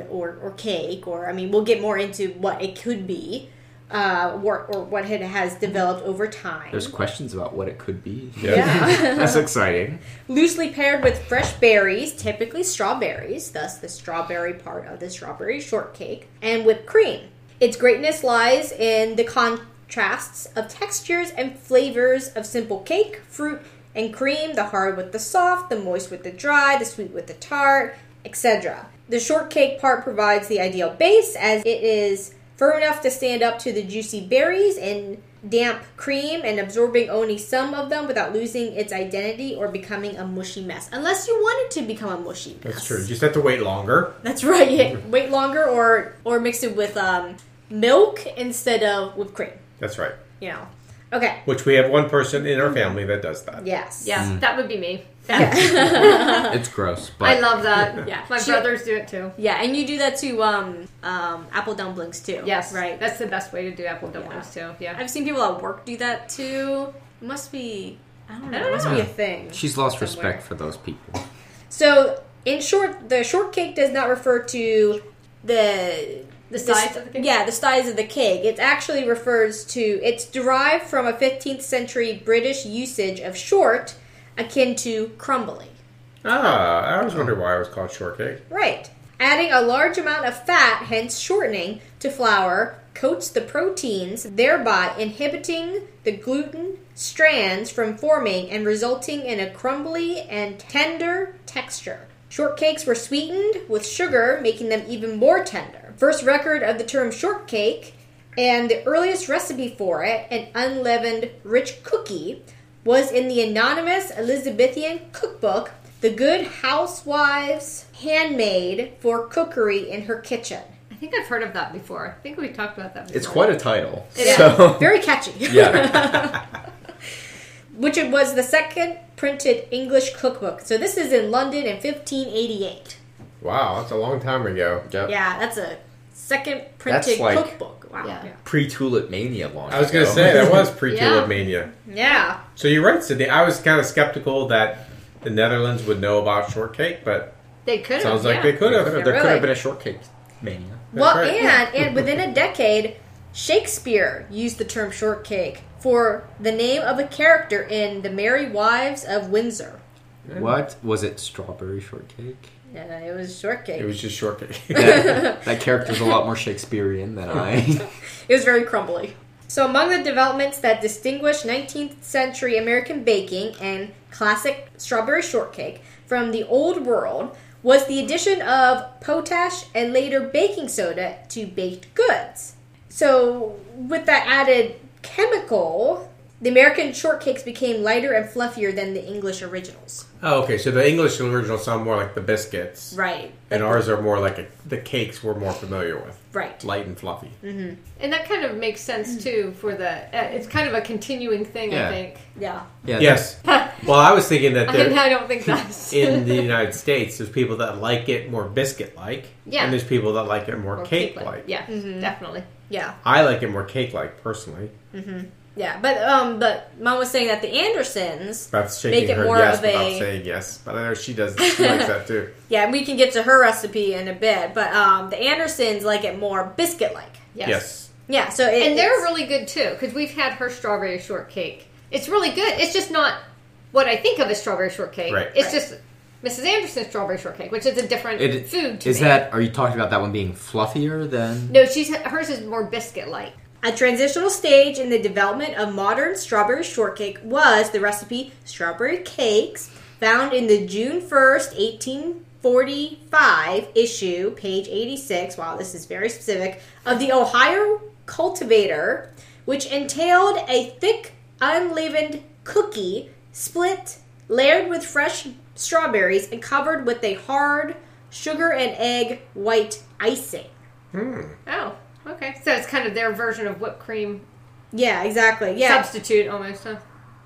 S3: or, or cake, or I mean, we'll get more into what it could be, uh, or, or what it has developed over time.
S1: There's questions about what it could be.
S3: yeah.
S1: That's exciting.
S3: Loosely paired with fresh berries, typically strawberries, thus the strawberry part of the strawberry shortcake, and whipped cream. Its greatness lies in the contrasts of textures and flavors of simple cake, fruit, and cream, the hard with the soft, the moist with the dry, the sweet with the tart, etc. The shortcake part provides the ideal base as it is firm enough to stand up to the juicy berries and damp cream and absorbing only some of them without losing its identity or becoming a mushy mess. Unless you want it to become a mushy mess.
S4: That's true. You just have to wait longer.
S3: That's right. Yeah, Wait longer or or mix it with um, milk instead of whipped cream.
S4: That's right.
S3: You know. Okay.
S4: Which we have one person in our family that does that.
S3: Yes.
S2: Yes, that would be me.
S3: Yeah.
S1: It's gross, but
S2: I love that.
S3: Yeah.
S2: My
S3: She-
S2: brothers do it too.
S3: yeah, and you do that to um, um, apple dumplings too.
S2: Yes,
S3: Right.
S2: That's the best way to do apple dumplings too. Yeah.
S3: I've seen people at work do that too. It must be. I don't know.
S2: I don't
S3: it must
S2: know.
S3: be a thing.
S1: she's lost
S3: somewhere.
S1: respect for those people.
S3: So, in short, the shortcake does not refer to the
S2: The size of the cake?
S3: Yeah, the size of the cake. It actually refers to. It's derived from a 15th century British usage of short, akin to crumbly.
S4: Ah, I always wondered why it was called shortcake.
S3: Right. Adding a large amount of fat, hence shortening, to flour coats the proteins, thereby inhibiting the gluten strands from forming and resulting in a crumbly and tender texture. Shortcakes were sweetened with sugar, making them even more tender. First record of the term shortcake and the earliest recipe for it, an unleavened rich cookie, was in the anonymous Elizabethan cookbook, The Good Housewife's Handmaid for Cookery in Her Kitchen.
S2: I think I've heard of that before. I think we talked about that before.
S1: It's quite a title.
S2: It is.
S1: so
S3: Very catchy.
S1: yeah,
S3: Which it was the second printed English cookbook. So this is in London in 1588.
S4: Wow, that's a long time ago.
S1: Yep.
S3: Yeah, that's a second printed
S1: That's like-
S3: cookbook. Wow.
S2: Yeah.
S3: Yeah.
S1: pre Tulip Mania long.
S4: I was going to say, that was pre
S2: Yeah.
S4: Tulip Mania.
S3: Yeah.
S4: So you're right, Sydney. I was kind of skeptical that the Netherlands would know about shortcake, but
S2: They could have.
S4: sounds like
S2: yeah.
S4: they could
S1: There
S4: have.
S1: could have, there could
S3: really.
S1: have been a shortcake mania.
S3: Well,
S4: right.
S3: and, and within a decade, Shakespeare used the term shortcake for the name of a character in The Merry Wives of Windsor.
S1: What was it? Strawberry shortcake.
S3: Yeah, it was shortcake.
S4: It was just shortcake.
S1: that, that character's a lot more Shakespearean than I.
S3: It was very crumbly. So, among the developments that distinguish 19th century American baking and classic strawberry shortcake from the old world was the addition of potash and later baking soda to baked goods. So, with that added chemical, the American shortcakes became lighter and fluffier than the English originals.
S4: oh, okay. So the English original sound more like the biscuits,
S3: Right.
S4: and ours are more like a, the cakes we're more familiar with,
S3: Right.
S4: light and fluffy. Mm-hmm.
S2: And that kind of makes sense too for the. Uh, it's kind of a continuing thing,
S1: Yeah.
S2: I think.
S3: Yeah.
S1: yeah,
S4: Yes. well, I was thinking that
S2: I,
S4: there,
S2: I don't think that's
S4: in the United States, there's people that like it more biscuit-like,
S2: Yeah.
S4: and there's people that like it more
S2: Or
S4: cake-like.
S2: Yeah, mm-hmm. definitely.
S3: Yeah.
S4: I like it more cake-like personally. Mm-hmm.
S3: Yeah. But um but mom was saying that the Andersons
S4: Beth's shaking
S3: Make it
S4: her
S3: more
S4: yes
S3: of
S4: without
S3: a-
S4: saying yes, but I know she does. She likes that too.
S3: Yeah, and we can get to her recipe in a bit, but um, the Andersons like it more biscuit like.
S2: Yes.
S4: Yes.
S3: Yeah, so it,
S2: And they're
S3: it's-
S2: really good too because we've had her strawberry shortcake. It's really good. It's just not what I think of as strawberry shortcake.
S4: Right.
S2: It's
S3: Right.
S2: just Mrs. Anderson's strawberry shortcake, which is a different
S1: It,
S2: food. To
S1: is
S2: me.
S1: that? Are you talking about that one being fluffier than?
S2: No, she's hers is more biscuit like.
S3: A transitional stage in the development of modern strawberry shortcake was the recipe strawberry cakes found in the June 1st, 1845 issue, page 86. Wow, this is very specific of the Ohio Cultivator, which entailed a thick unleavened cookie split layered with fresh strawberries and covered with a hard sugar and egg white icing. Hmm.
S2: Oh, okay. So it's kind of their version of whipped cream
S3: Yeah, exactly. Yeah.
S2: substitute almost. Huh?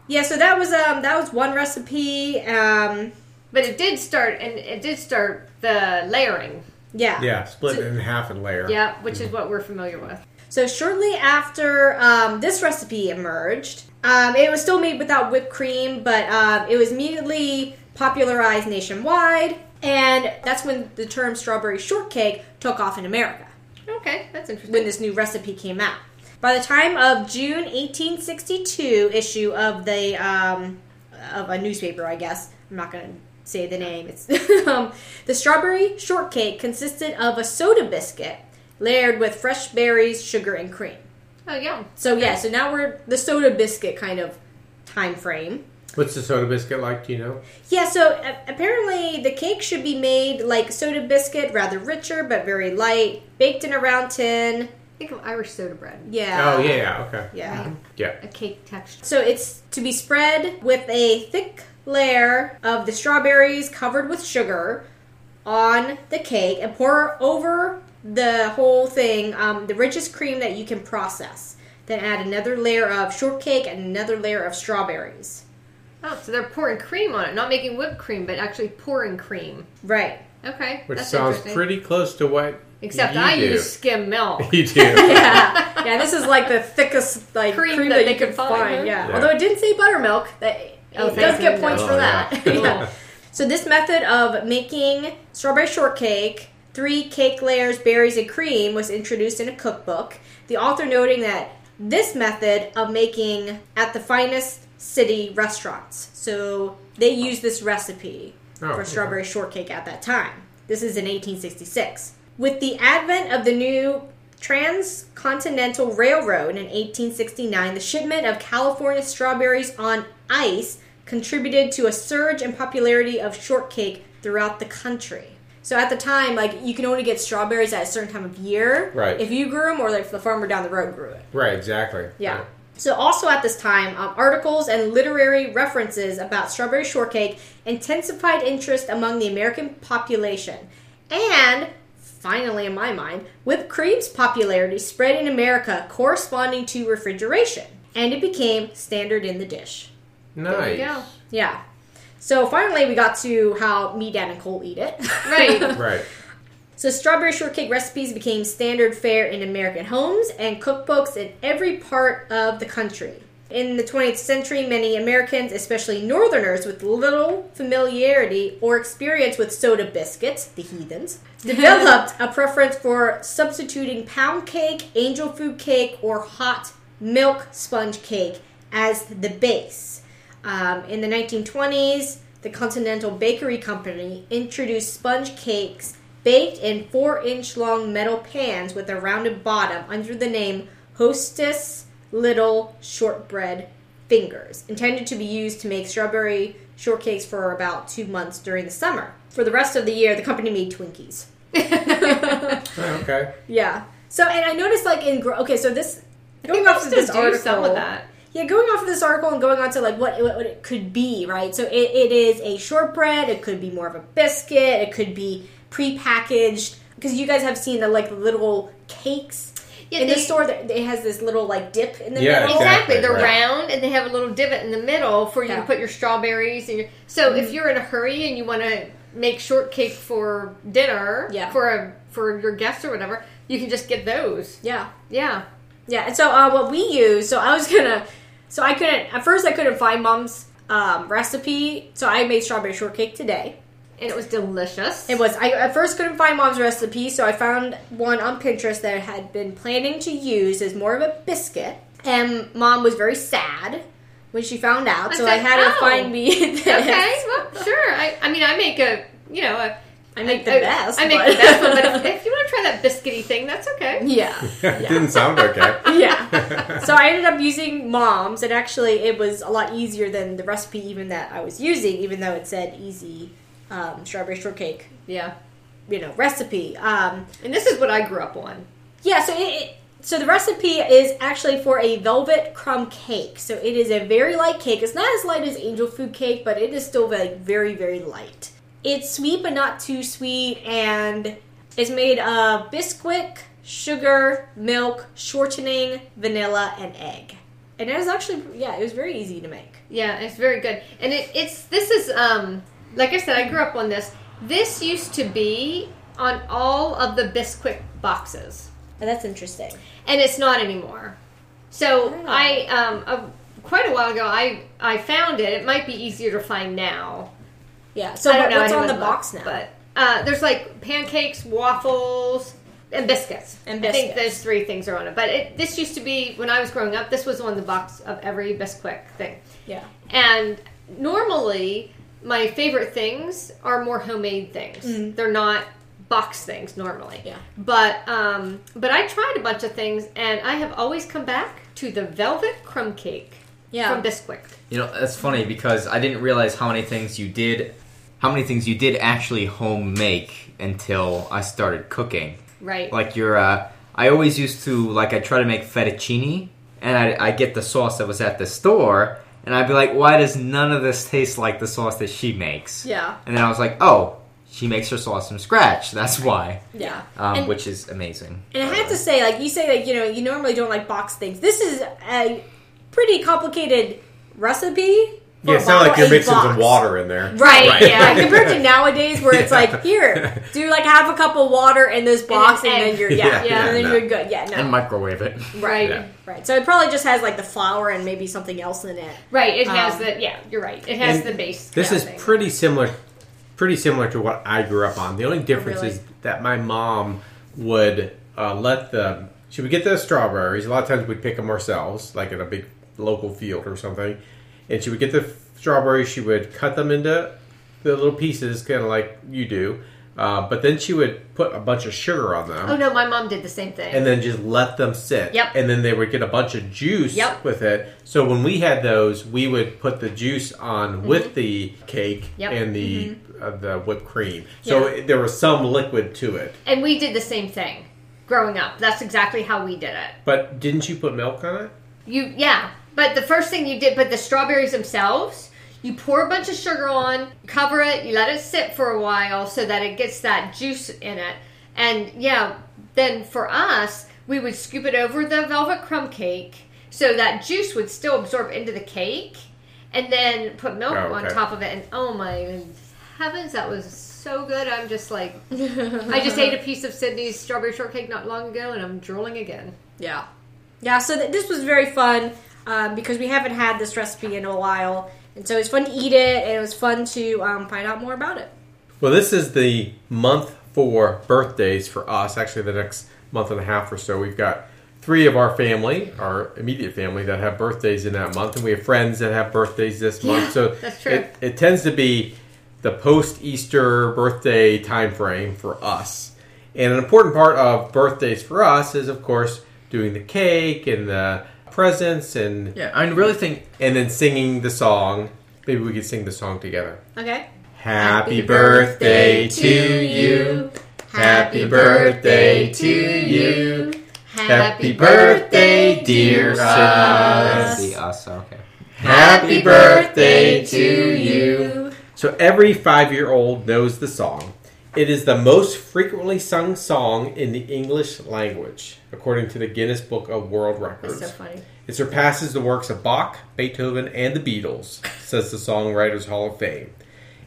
S3: Yeah, so that was um that was one recipe. Um
S2: But it did start, and it did start the layering.
S3: yeah.
S4: Yeah, split it in half and layer.
S2: Yeah, which is what we're familiar with.
S3: So shortly after um, this recipe emerged, um, it was still made without whipped cream, but um, it was immediately popularized nationwide, and that's when the term strawberry shortcake took off in America.
S2: Okay, that's interesting.
S3: when this new recipe came out. By the time of June 1862 issue of the um, of a newspaper, I guess I'm not going to say the name. It's um, the strawberry shortcake consisted of a soda biscuit layered with fresh berries, sugar, and cream.
S2: oh, yeah.
S3: So yeah, so now we're the soda biscuit kind of time frame.
S4: What's the soda biscuit like? Do you know?
S3: Yeah, so a- apparently the cake should be made like soda biscuit, rather richer but very light, baked in a round tin.
S2: Think of Irish soda bread.
S3: Yeah.
S4: Oh yeah, yeah, okay,
S3: Yeah.
S4: yeah.
S2: A cake texture.
S3: So it's to be spread with a thick layer of the strawberries covered with sugar on the cake and pour over the whole thing um, the richest cream that you can process. Then add another layer of shortcake and another layer of strawberries.
S2: Oh, so they're pouring cream on it, not making whipped cream, but actually pouring cream.
S3: Right.
S2: Okay,
S4: Which
S2: that's
S4: sounds pretty close to what
S2: Except
S4: you
S2: I
S4: do.
S2: use skim milk.
S4: You do.
S3: Yeah. yeah, this is like the thickest like
S2: Cream
S3: cream,
S2: that
S3: that,
S2: they
S3: you can
S2: could find,
S3: find. Yeah.
S4: Yeah.
S3: Although it didn't say buttermilk, that
S2: Oh,
S3: it does get
S2: goodness.
S3: points for
S4: Oh,
S3: that.
S4: yeah.
S3: Yeah. So this method of making strawberry shortcake, three cake layers, berries, and cream was introduced in a cookbook. The author noting that this method of making at the finest city restaurants. So they used this recipe
S4: Oh,
S3: for
S4: okay.
S3: strawberry shortcake at that time. This is in 1866. With the advent of the new Transcontinental Railroad in 1869, the shipment of California strawberries on ice contributed to a surge in popularity of shortcake throughout the country. So at the time, like you can only get strawberries at a certain time of year,
S4: Right.
S3: If you grew them, or like if the farmer down the road grew it.
S4: Right, exactly.
S3: Yeah. So, also at this time, um, articles and literary references about strawberry shortcake intensified interest among the American population. And, finally, in my mind, whipped cream's popularity spread in America corresponding to refrigeration. And it became standard in the dish.
S4: Nice.
S2: There you go.
S3: Yeah. So, finally, we got to how me, Dad, and Cole eat it.
S2: Right.
S4: Right.
S3: So strawberry shortcake recipes became standard fare in American homes and cookbooks in every part of the country. In the 20th century, many Americans, especially Northerners with little familiarity or experience with soda biscuits, the heathens, developed a preference for substituting pound cake, angel food cake, or hot milk sponge cake as the base. Um, in the 1920s, the Continental Bakery Company introduced sponge cakes baked in four inch long metal pans with a rounded bottom under the name Hostess Little Shortbread Fingers, intended to be used to make strawberry shortcakes for about two months during the summer. For the rest of the year, the company made Twinkies.
S4: Okay.
S3: Yeah. So, and I noticed like in gro- okay, so this going
S2: People
S3: off of
S2: still
S3: this
S2: do
S3: article,
S2: some of that.
S3: yeah, going off of this article and going on to like what, what it could be, right? So it, it is a shortbread. It could be more of a biscuit. It could be prepackaged because you guys have seen the like little cakes
S2: Yeah,
S3: in the store. That it has this little like dip in the
S4: Yeah,
S3: middle.
S2: Exactly.
S4: Exactly,
S2: They're
S4: right.
S2: round and they have a little divot in the middle for you
S3: Yeah.
S2: to put your strawberries and your. So if you're in a hurry and you want to make shortcake for dinner,
S3: Yeah.
S2: for a for your guests or whatever, you can just get those.
S3: Yeah.
S2: Yeah.
S3: Yeah, and so uh, what we use, so I was gonna, so I couldn't at first I couldn't find mom's um, recipe, so I made strawberry shortcake today.
S2: And it was delicious.
S3: It was I at first couldn't find mom's recipe, so I found one on Pinterest that I had been planning to use as more of a biscuit, and mom was very sad when she found out,
S2: I
S3: so I
S2: said,
S3: had her
S2: "Oh,
S3: find me. This.
S2: okay. Well, sure. I, I mean, I make a you know a.
S3: I make the
S2: I-
S3: best.
S2: I make
S3: but-
S2: the best one, but if, if you want to try that biscuity thing, that's okay.
S3: yeah.
S4: it didn't sound okay.
S3: yeah. So I ended up using mom's, and actually, it was a lot easier than the recipe even that I was using, even though it said easy um, strawberry shortcake,
S2: Yeah.
S3: you know, recipe. Um,
S2: And this is what I grew up on.
S3: yeah. So it, it so the recipe is actually for a velvet crumb cake. So it is a very light cake. It's not as light as angel food cake, but it is still like very very light. It's sweet but not too sweet, and it's made of bisquick, sugar, milk, shortening, vanilla, and egg. And it was actually yeah, it was very easy to make.
S2: Yeah, it's very good. And it, it's this is um like I said, I grew up on this. This used to be on all of the Bisquick boxes,
S3: And that's interesting.
S2: and it's not anymore. So
S3: Oh.
S2: I um uh, quite a while ago I I found it. It might be easier to find now.
S3: Yeah. So
S2: I don't know.
S3: what's on the
S2: haven't
S3: box now?
S2: But uh, there's like pancakes, waffles, and biscuits.
S3: And
S2: I think
S3: biscuits.
S2: those three things are on it. But it, this used to be when I was growing up. This was on the box of every Bisquick thing.
S3: yeah.
S2: And normally, my favorite things are more homemade things. They're not box things normally.
S3: Yeah.
S2: But um, but I tried a bunch of things, and I have always come back to the velvet crumb cake
S3: Yeah.
S2: from Bisquick.
S1: You know, that's funny because I didn't realize how many things you did, how many things you did actually home make until I started cooking.
S2: Right.
S1: Like your, uh, I always used to like I try to make fettuccine, and I, I get the sauce that was at the store, and I'd be like, why does none of this taste like the sauce that she makes?
S3: Yeah.
S1: And then I was like, oh, she makes her sauce from scratch. That's why,
S3: Yeah.
S1: um,
S3: And-
S1: which is amazing.
S3: And I have to say, like you say, like you know, you normally don't like box things. This is a pretty complicated recipe. For
S4: Yeah, it's not like
S3: bottle
S4: you're mixing
S3: box.
S4: some water in there.
S3: Right,
S2: Right.
S3: yeah. Compared to nowadays, where it's like, here, do like half a cup of water in this box, and,
S2: an
S3: then you're yeah,
S4: Yeah,
S3: and then
S4: no.
S3: you're good. Yeah, no,
S1: And microwave it.
S2: right.
S4: Yeah.
S3: right. So it probably just has like the flour and maybe something else in it.
S2: Right. It has
S3: Um,
S2: the yeah. You're right. It has the base.
S4: This is
S2: thing.
S4: pretty similar, pretty similar to what I grew up on. The only difference
S3: really?
S4: is that my mom would uh, let the she would get the strawberries. A lot of times we'd pick them ourselves, like in a big local field or something. And she would get the strawberries. She would cut them into the little pieces, kind of like you do. Uh, but then she would put a bunch of sugar on them.
S2: Oh no, my mom did the same thing.
S4: and then just let them sit.
S2: Yep.
S4: And then they would get a bunch of juice
S2: Yep.
S4: with it. So when we had those, we would put the juice on with the cake
S2: Mm-hmm. Yep.
S4: and the uh, the whipped cream. So
S2: Yeah.
S4: it- there was some liquid to it.
S2: And we did the same thing growing up. That's exactly how we did it.
S4: But didn't you put milk on it?
S2: You yeah, but the first thing you did, but the strawberries themselves, you pour a bunch of sugar on, cover it, you let it sit for a while so that it gets that juice in it, and yeah, then for us, we would scoop it over the velvet crumb cake so that juice would still absorb into the cake, and then put milk
S4: Oh,
S2: on top of it, and oh my heavens, that was so good. I'm just like, I just ate a piece of Sydney's strawberry shortcake not long ago, and I'm drooling again.
S3: Yeah. Yeah, so th- this was very fun. Um, because we haven't had this recipe in a while. And so it's fun to eat it, and it was fun to um, find out more about it.
S4: Well, this is the month for birthdays for us. Actually, the next month and a half or so, we've got three of our family, our immediate family, that have birthdays in that month, and we have friends that have birthdays this month.
S2: Yeah,
S4: So
S2: that's true.
S4: It, it tends to be the post Easter birthday time frame for us. And an important part of birthdays for us is, of course, doing the cake and the presents and
S1: Yeah, I really think
S4: and then singing the song. Maybe we could sing the song together.
S3: Okay.
S4: Happy birthday to you. Happy birthday to you. Happy birthday, dear us.
S1: the us. Okay.
S4: Happy birthday to you. So every five year old knows the song. It is the most frequently sung song in the English language, according to the Guinness Book of World Records.
S2: That's so funny.
S4: It surpasses the works of Bach, Beethoven, and the Beatles, says the Songwriters Hall of Fame.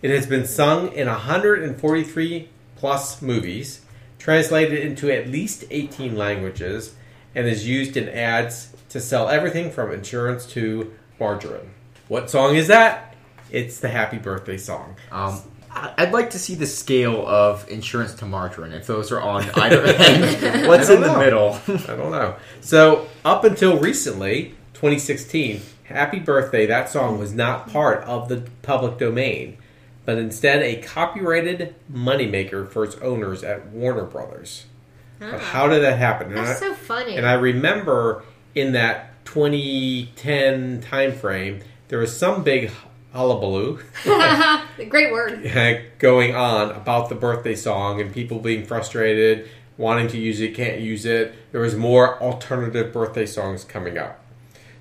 S4: It has been sung in 143 plus movies, translated into at least 18 languages, and is used in ads to sell everything from insurance to margarine. What song is that? It's the Happy Birthday song.
S1: Um, I- I'd like to see the scale of insurance to margarine. If those are on either end, what's in
S4: don't
S1: the middle?
S4: I don't know. So, up until recently, 2016, Happy Birthday, that song was not part of the public domain, but instead a copyrighted moneymaker for its owners at Warner Brothers. But ah. how did that happen? And
S2: That's
S4: I-
S2: so funny.
S4: and I remember in that 2010 time frame, there was some big hullabaloo
S2: Great word.
S4: going on about the birthday song and people being frustrated, wanting to use it, can't use it. There was more alternative birthday songs coming up.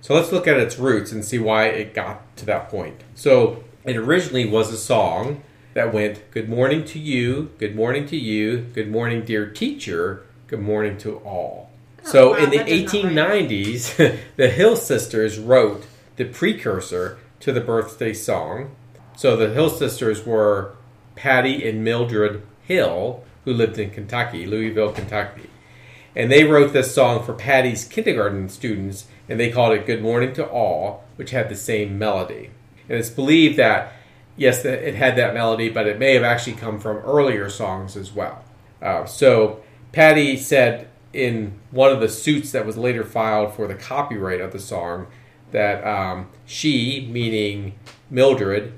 S4: So let's look at its roots and see why it got to that point. So it originally was a song that went, Good morning to you, good morning to you, good morning, dear teacher, good morning to all. Oh, so
S3: wow,
S4: in the
S3: that does not rhyme.
S4: 1890s, the Hill Sisters wrote the precursor to the birthday song. So the Hill Sisters were Patty and Mildred Hill, who lived in Kentucky, Louisville, Kentucky. And they wrote this song for Patty's kindergarten students, and they called it Good Morning to All, which had the same melody. And it's believed that, yes, it had that melody, but it may have actually come from earlier songs as well. Uh, so Patty said in one of the suits that was later filed for the copyright of the song that um, she, meaning Mildred,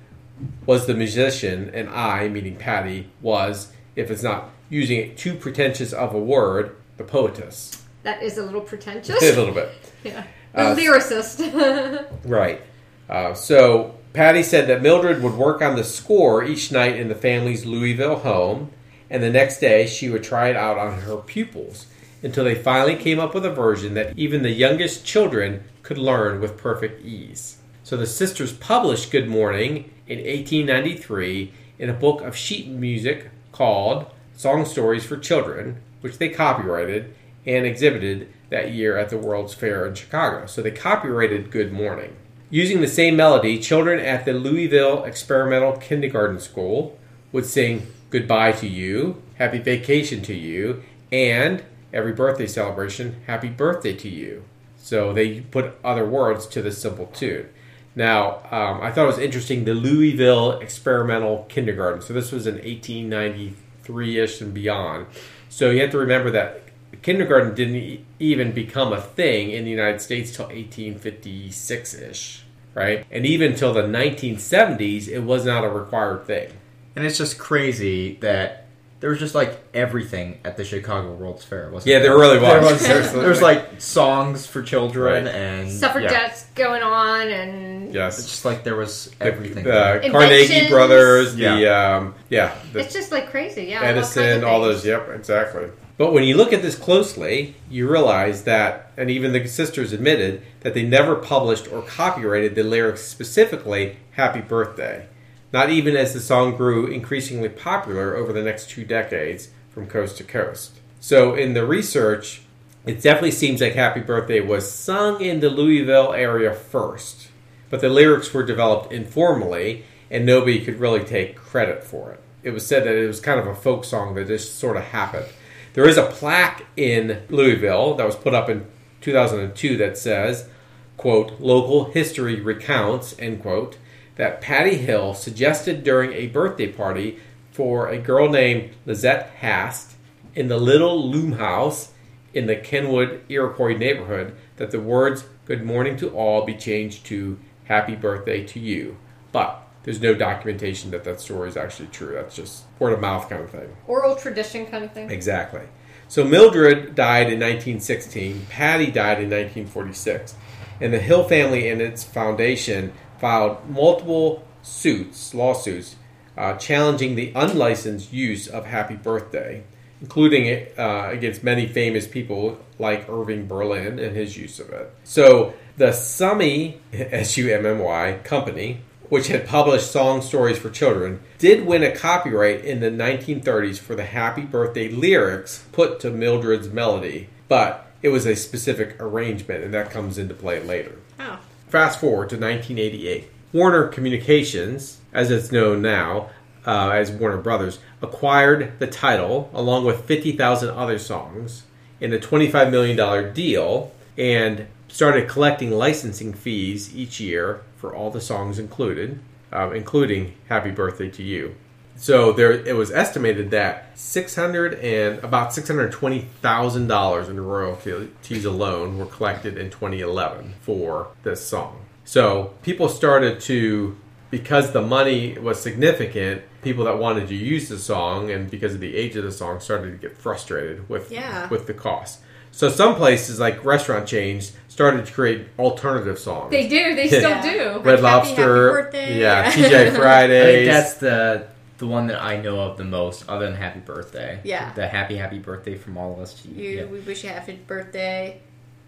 S4: was the musician, and I, meaning Patty, was, if it's not using it too pretentious of a word, the poetess.
S2: That is a little pretentious.
S4: A little bit.
S2: yeah.
S4: Uh,
S2: The lyricist.
S4: Right. Uh, so Patty said that Mildred would work on the score each night in the family's Louisville home, and the next day she would try it out on her pupils until they finally came up with a version that even the youngest children could learn with perfect ease. So the sisters published Good Morning in 1893 in a book of sheet music called Song Stories for Children, which they copyrighted and exhibited that year at the World's Fair in Chicago. So they copyrighted Good Morning. Using the same melody, children at the Louisville Experimental Kindergarten School would sing Goodbye to You, Happy Vacation to You, and every birthday celebration, Happy Birthday to You. So they put other words to this simple tune. Now, um, I thought it was interesting the Louisville Experimental Kindergarten. So this was in 1893 ish and beyond. So you have to remember that kindergarten didn't even become a thing in the United States till 1856 ish, right? And even till the 1970s, it was not a required thing.
S1: and it's just crazy that there was just like everything at the Chicago World's Fair. Wasn't
S4: Yeah, there really was.
S1: There was, there was, like songs for children
S4: Right.
S1: and
S2: Suffragettes going on and
S1: It's
S4: Yes.
S1: just like there was
S4: The-
S1: everything.
S4: The,
S2: Inventions.
S4: Carnegie brothers, the um, yeah, the
S2: it's just like crazy. Yeah. all kinds
S4: Edison,
S2: of
S4: all
S2: things.
S4: those. Yep, exactly. But when you look at this closely, you realize that, and even the sisters admitted that they never published or copyrighted the lyrics specifically "Happy Birthday." Not even as the song grew increasingly popular over the next two decades from coast to coast. So, in the research, it definitely seems like Happy Birthday was sung in the Louisville area first, but the lyrics were developed informally and nobody could really take credit for it. It was said that it was kind of a folk song that just sort of happened. There is a plaque in Louisville that was put up in 2002 that says, quote, local history recounts, end quote, that Patty Hill suggested during a birthday party for a girl named Lizette Hast in the Little Loom House in the Kenwood Iroquois neighborhood that the words Good morning to all be changed to Happy birthday to you. But there's no documentation that that story is actually true. That's just word of mouth kind of thing.
S2: Oral tradition kind of thing.
S4: Exactly. So Mildred died in 1916, Patty died in 1946, and the Hill family and its foundation filed multiple suits, lawsuits, uh, challenging the unlicensed use of Happy Birthday, including uh, against many famous people like Irving Berlin and his use of it. So the Summy, S U M M Y, company, which had published song stories for children, did win a copyright in the 1930s for the Happy Birthday lyrics put to Mildred's melody, but it was a specific arrangement, and that comes into play later.
S3: Oh.
S4: Fast forward to 1988. Warner Communications, as it's known now uh, as Warner Brothers, acquired the title along with 50,000 other songs in a $25 million deal and started collecting licensing fees each year for all the songs included, um, including "Happy Birthday to You." So there, it was estimated that six hundred and about six hundred twenty thousand dollars in royalties alone were collected in 2011 for this song. So people started to, because the money was significant, people that wanted to use the song and because of the age of the song started to get frustrated with
S3: Yeah.
S4: with the cost. So some places like restaurant chains started to create alternative songs.
S2: They do. They still
S3: Yeah.
S2: do.
S4: Red
S3: Happy,
S4: Lobster,
S3: happy birthday.
S4: yeah,
S3: Yeah.
S4: TJ
S1: I
S4: Fridays.
S1: that's the the one that I know of the most, other than Happy Birthday.
S3: Yeah.
S1: The Happy Happy Birthday from all of us to you.
S3: You,
S1: Yeah.
S3: We wish you a happy birthday.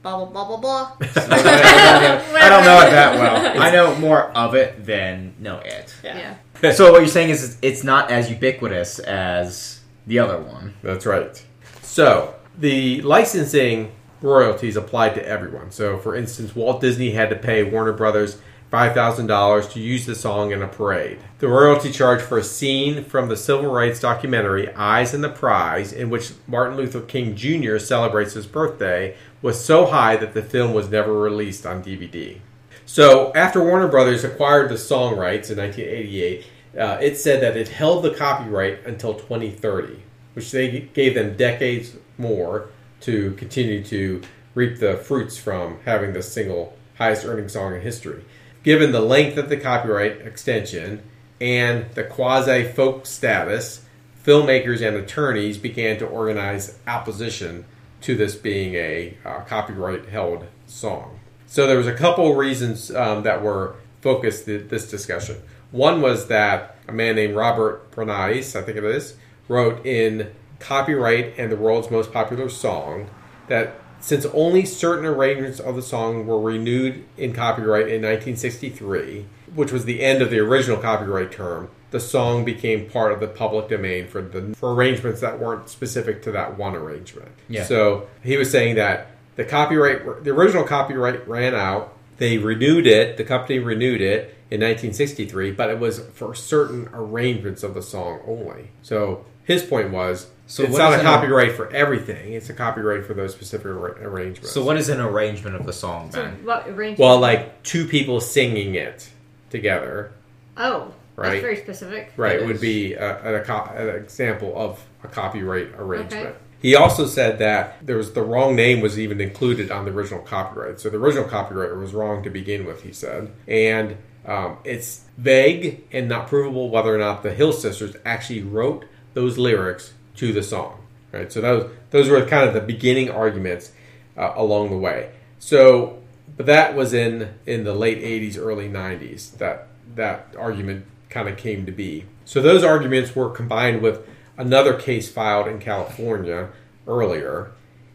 S3: Blah blah blah blah blah.
S1: I don't know it that well. I know more of it than know it.
S3: Yeah.
S2: Yeah.
S1: So what you're saying is it's not as ubiquitous as the other one.
S4: That's right. So the licensing royalties applied to everyone. So, for instance, Walt Disney had to pay Warner Brothers $5,000 to use the song in a parade. The royalty charge for a scene from the civil rights documentary Eyes on the Prize, in which Martin Luther King Jr. celebrates his birthday, was so high that the film was never released on DVD. So, after Warner Brothers acquired the song rights in 1988, uh, it said that it held the copyright until 2030, which they gave them decades more to continue to reap the fruits from having the single highest earning song in history. Given the length of the copyright extension and the quasi folk status, filmmakers and attorneys began to organize opposition to this being a uh, copyright held song. So there was a couple reasons um, that were focused th- this discussion. One was that a man named Robert Bernays, I think it is, wrote in Copyright and the World's Most Popular Song that since only certain arrangements of the song were renewed in copyright in 1963, which was the end of the original copyright term, the song became part of the public domain for the for arrangements that weren't specific to that one arrangement.
S1: Yeah.
S4: So he was saying that the copyright, the original copyright ran out. They renewed it. The company renewed it in 1963, but it was for certain arrangements of the song only. So his point was,
S1: So
S4: it's not a
S1: an ar-
S4: copyright for everything. It's a copyright for those specific ar- arrangements.
S1: So what is an arrangement of the song
S2: So
S1: then?
S2: what arrangement?
S4: Well, like two people singing it together,
S2: oh,
S4: Right.
S2: That's very specific.
S4: right?
S1: It
S4: Would be a, a, co- an example of a copyright arrangement.
S2: Okay.
S4: He also said that there was the wrong name was even included on the original copyright. So the original copyright was wrong to begin with. He said, and um, it's vague and not provable whether or not the Hill Sisters actually wrote those lyrics to the song. Right. So those those were kind of the beginning arguments uh, along the way. So, but that was in in the late '80s, early '90s. That that argument kind of came to be. So those arguments were combined with another case filed in California earlier,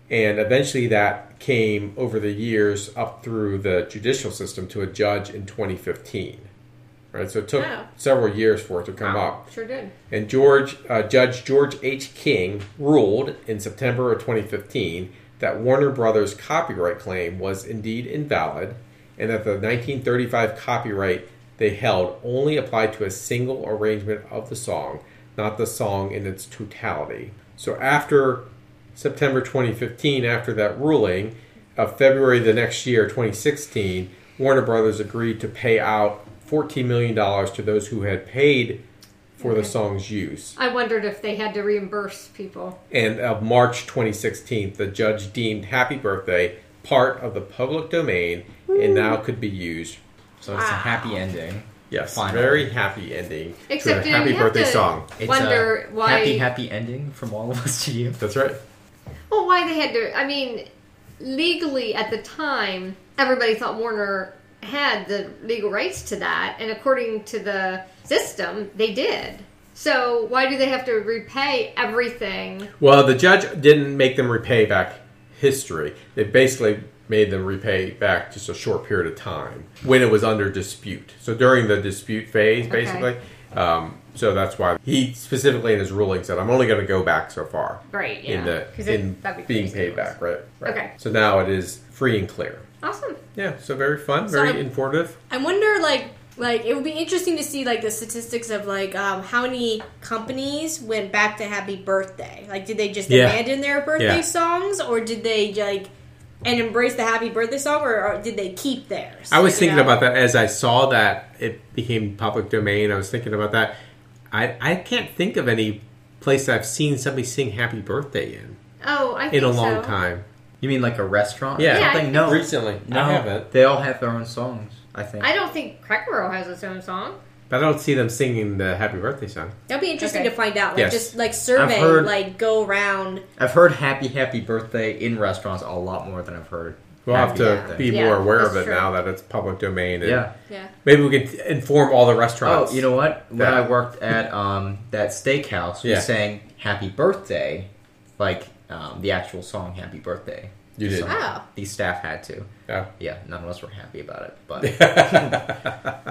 S4: and eventually that came over the years up through the judicial system to a judge in 2015. Right, so it took
S3: Wow.
S4: several years for it to come up.
S2: Sure did.
S4: And George uh, Judge George H. King ruled in September of 2015 that Warner Brothers' copyright claim was indeed invalid, and that the 1935 copyright they held only applied to a single arrangement of the song, not the song in its totality. So after September 2015, after that ruling, of February the next year, 2016, Warner Brothers agreed to pay out $14 million to those who had paid for the song's use.
S2: I wondered if they had to reimburse people.
S4: And of March 2016, the judge deemed Happy Birthday part of the public domain and now could be used.
S1: So it's a happy ending.
S4: Yes,
S1: Finally.
S4: very happy ending
S2: Except
S4: to a Happy Birthday
S2: to-
S4: song.
S1: It's
S2: Wonder
S1: a
S2: why-
S1: happy, happy ending from all of us to you.
S4: That's right.
S2: Well, why they had to? I mean, legally at the time, everybody thought Warner had the legal rights to that, and according to the system, they did. So why do they have to repay everything?
S4: Well, the judge didn't make them repay back history. They basically made them repay back just a short period of time when it was under dispute. So during the dispute phase,
S2: Okay.
S4: basically. Um, so that's why he specifically in his ruling said, "I'm only going to go back so far
S2: Right. Yeah.
S4: in the
S2: it-
S4: in
S2: that'd be
S4: being paid back." Right, right.
S2: Okay.
S4: So now it is free and clear.
S2: Awesome.
S4: Yeah. So very fun,
S3: So
S4: very
S3: I'm-
S4: informative.
S3: I wonder, like, like it would be interesting to see like the statistics of like um, how many companies went back to Happy Birthday. Like, did they just
S4: Yeah.
S3: abandon their birthday
S4: Yeah.
S3: songs, or did they like and embrace the Happy Birthday song, or, or did they keep theirs?
S4: I was thinking
S3: know?
S4: about that as I saw that it became public domain. I was thinking about that. I I can't think of any place I've seen somebody sing "Happy Birthday" in
S2: Oh, I think
S4: in a long
S2: so.
S4: time.
S1: You mean like a restaurant?
S4: Yeah.
S2: Yeah,
S1: something? No.
S4: Recently,
S1: No.
S4: I haven't.
S1: They all have their own songs. I think.
S2: I don't think Cracker Barrel has its own song.
S4: But I don't see them singing the "Happy Birthday" song.
S3: That'd be interesting
S2: Okay.
S3: to find out. Like,
S4: Yes.
S3: just like survey,
S1: heard-
S3: like go around.
S1: I've heard "Happy Happy Birthday" in restaurants a lot more than I've heard.
S4: We'll have to
S1: Birthday.
S4: be
S2: Yeah,
S4: more aware of it
S2: true.
S4: now that it's public domain. And
S1: Yeah.
S3: Yeah.
S4: Maybe we could inform all the restaurants.
S1: Oh, you know what? When
S4: Yeah.
S1: I worked at um, that steakhouse, we
S4: Yeah.
S1: sang "Happy Birthday," like um, the actual song "Happy Birthday."
S4: You did.
S1: So
S3: Oh.
S1: the staff had to.
S4: Yeah.
S1: Yeah, none of us were happy about it, but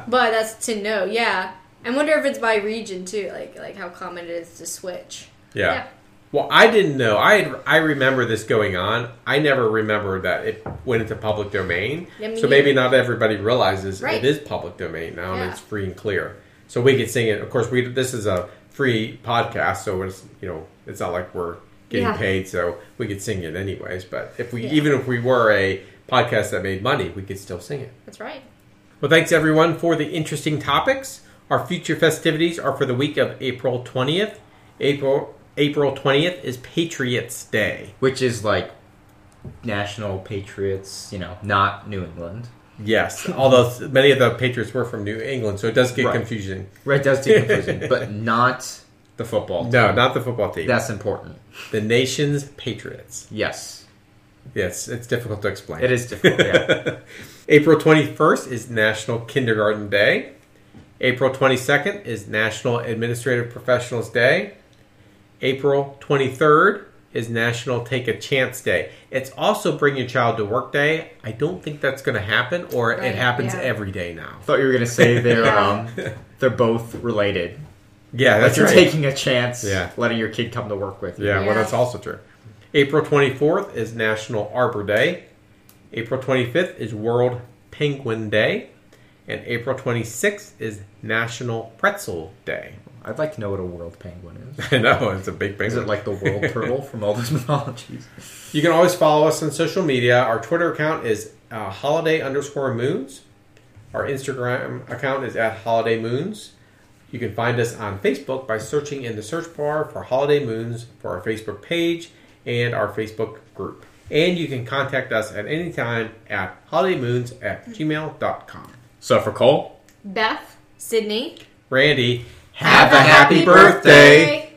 S3: But that's to know. Yeah. I wonder if it's by region too, like like how common it is to switch.
S4: Yeah.
S2: Yeah.
S4: Well, I didn't know. I I remember this going on. I never remembered that it went into public domain.
S3: Yeah, me
S4: so maybe not everybody realizes
S3: Right.
S4: it is public domain now, and it's free and clear. So we could sing it. Of course, we this is a free podcast, so it's you know it's not like we're getting
S2: Yeah.
S4: paid, so we could sing it anyways. But if we
S3: Yeah.
S4: even if we were a podcast that made money, we could still sing it.
S3: That's right.
S4: Well, thanks everyone for the interesting topics. Our future festivities are for the week of April 20th. April April 20th is Patriots Day.
S1: which is like National Patriots, you know, not New England.
S4: Yes, although many of the Patriots were from New England, so it does get
S1: Right.
S4: confusing.
S1: Right, does get confusing, but not the football. team.
S4: No, not the football team.
S1: That's important.
S4: the nation's Patriots.
S1: Yes,
S4: Yes, it's difficult to explain.
S1: it is difficult. Yeah.
S4: April 21st is National Kindergarten Day. April 22nd is National Administrative Professionals Day. April 23rd is National Take a Chance Day. It's also Bring Your Child to Work Day. I don't think that's going to happen, or
S2: Right,
S4: it happens
S2: yeah.
S4: every day now.
S1: I thought you were gonna say they're um, they're both related.
S4: Yeah,
S1: Like
S4: that's
S1: you're
S4: right.
S1: taking a chance,
S4: Yeah.
S1: letting your kid come to work with you.
S4: Yeah, well, that's also true. April 24th is National Arbor Day. April 25th is World Penguin Day. And April 26th is National Pretzel Day.
S1: I'd like to know what a world penguin is.
S4: I know, it's a big penguin.
S1: Is it like the world turtle from all those mythologies?
S4: You can always follow us on social media. Our Twitter account is uh, holiday underscore moons. Our Instagram account is at holiday moons. You can find us on Facebook by searching in the search bar for holiday moons for our Facebook page and our Facebook group. And you can contact us at any time at holidaymoons at gmail.com.
S1: So for Cole,
S2: Beth,
S3: Sydney.
S4: Randy,
S1: have a happy birthday.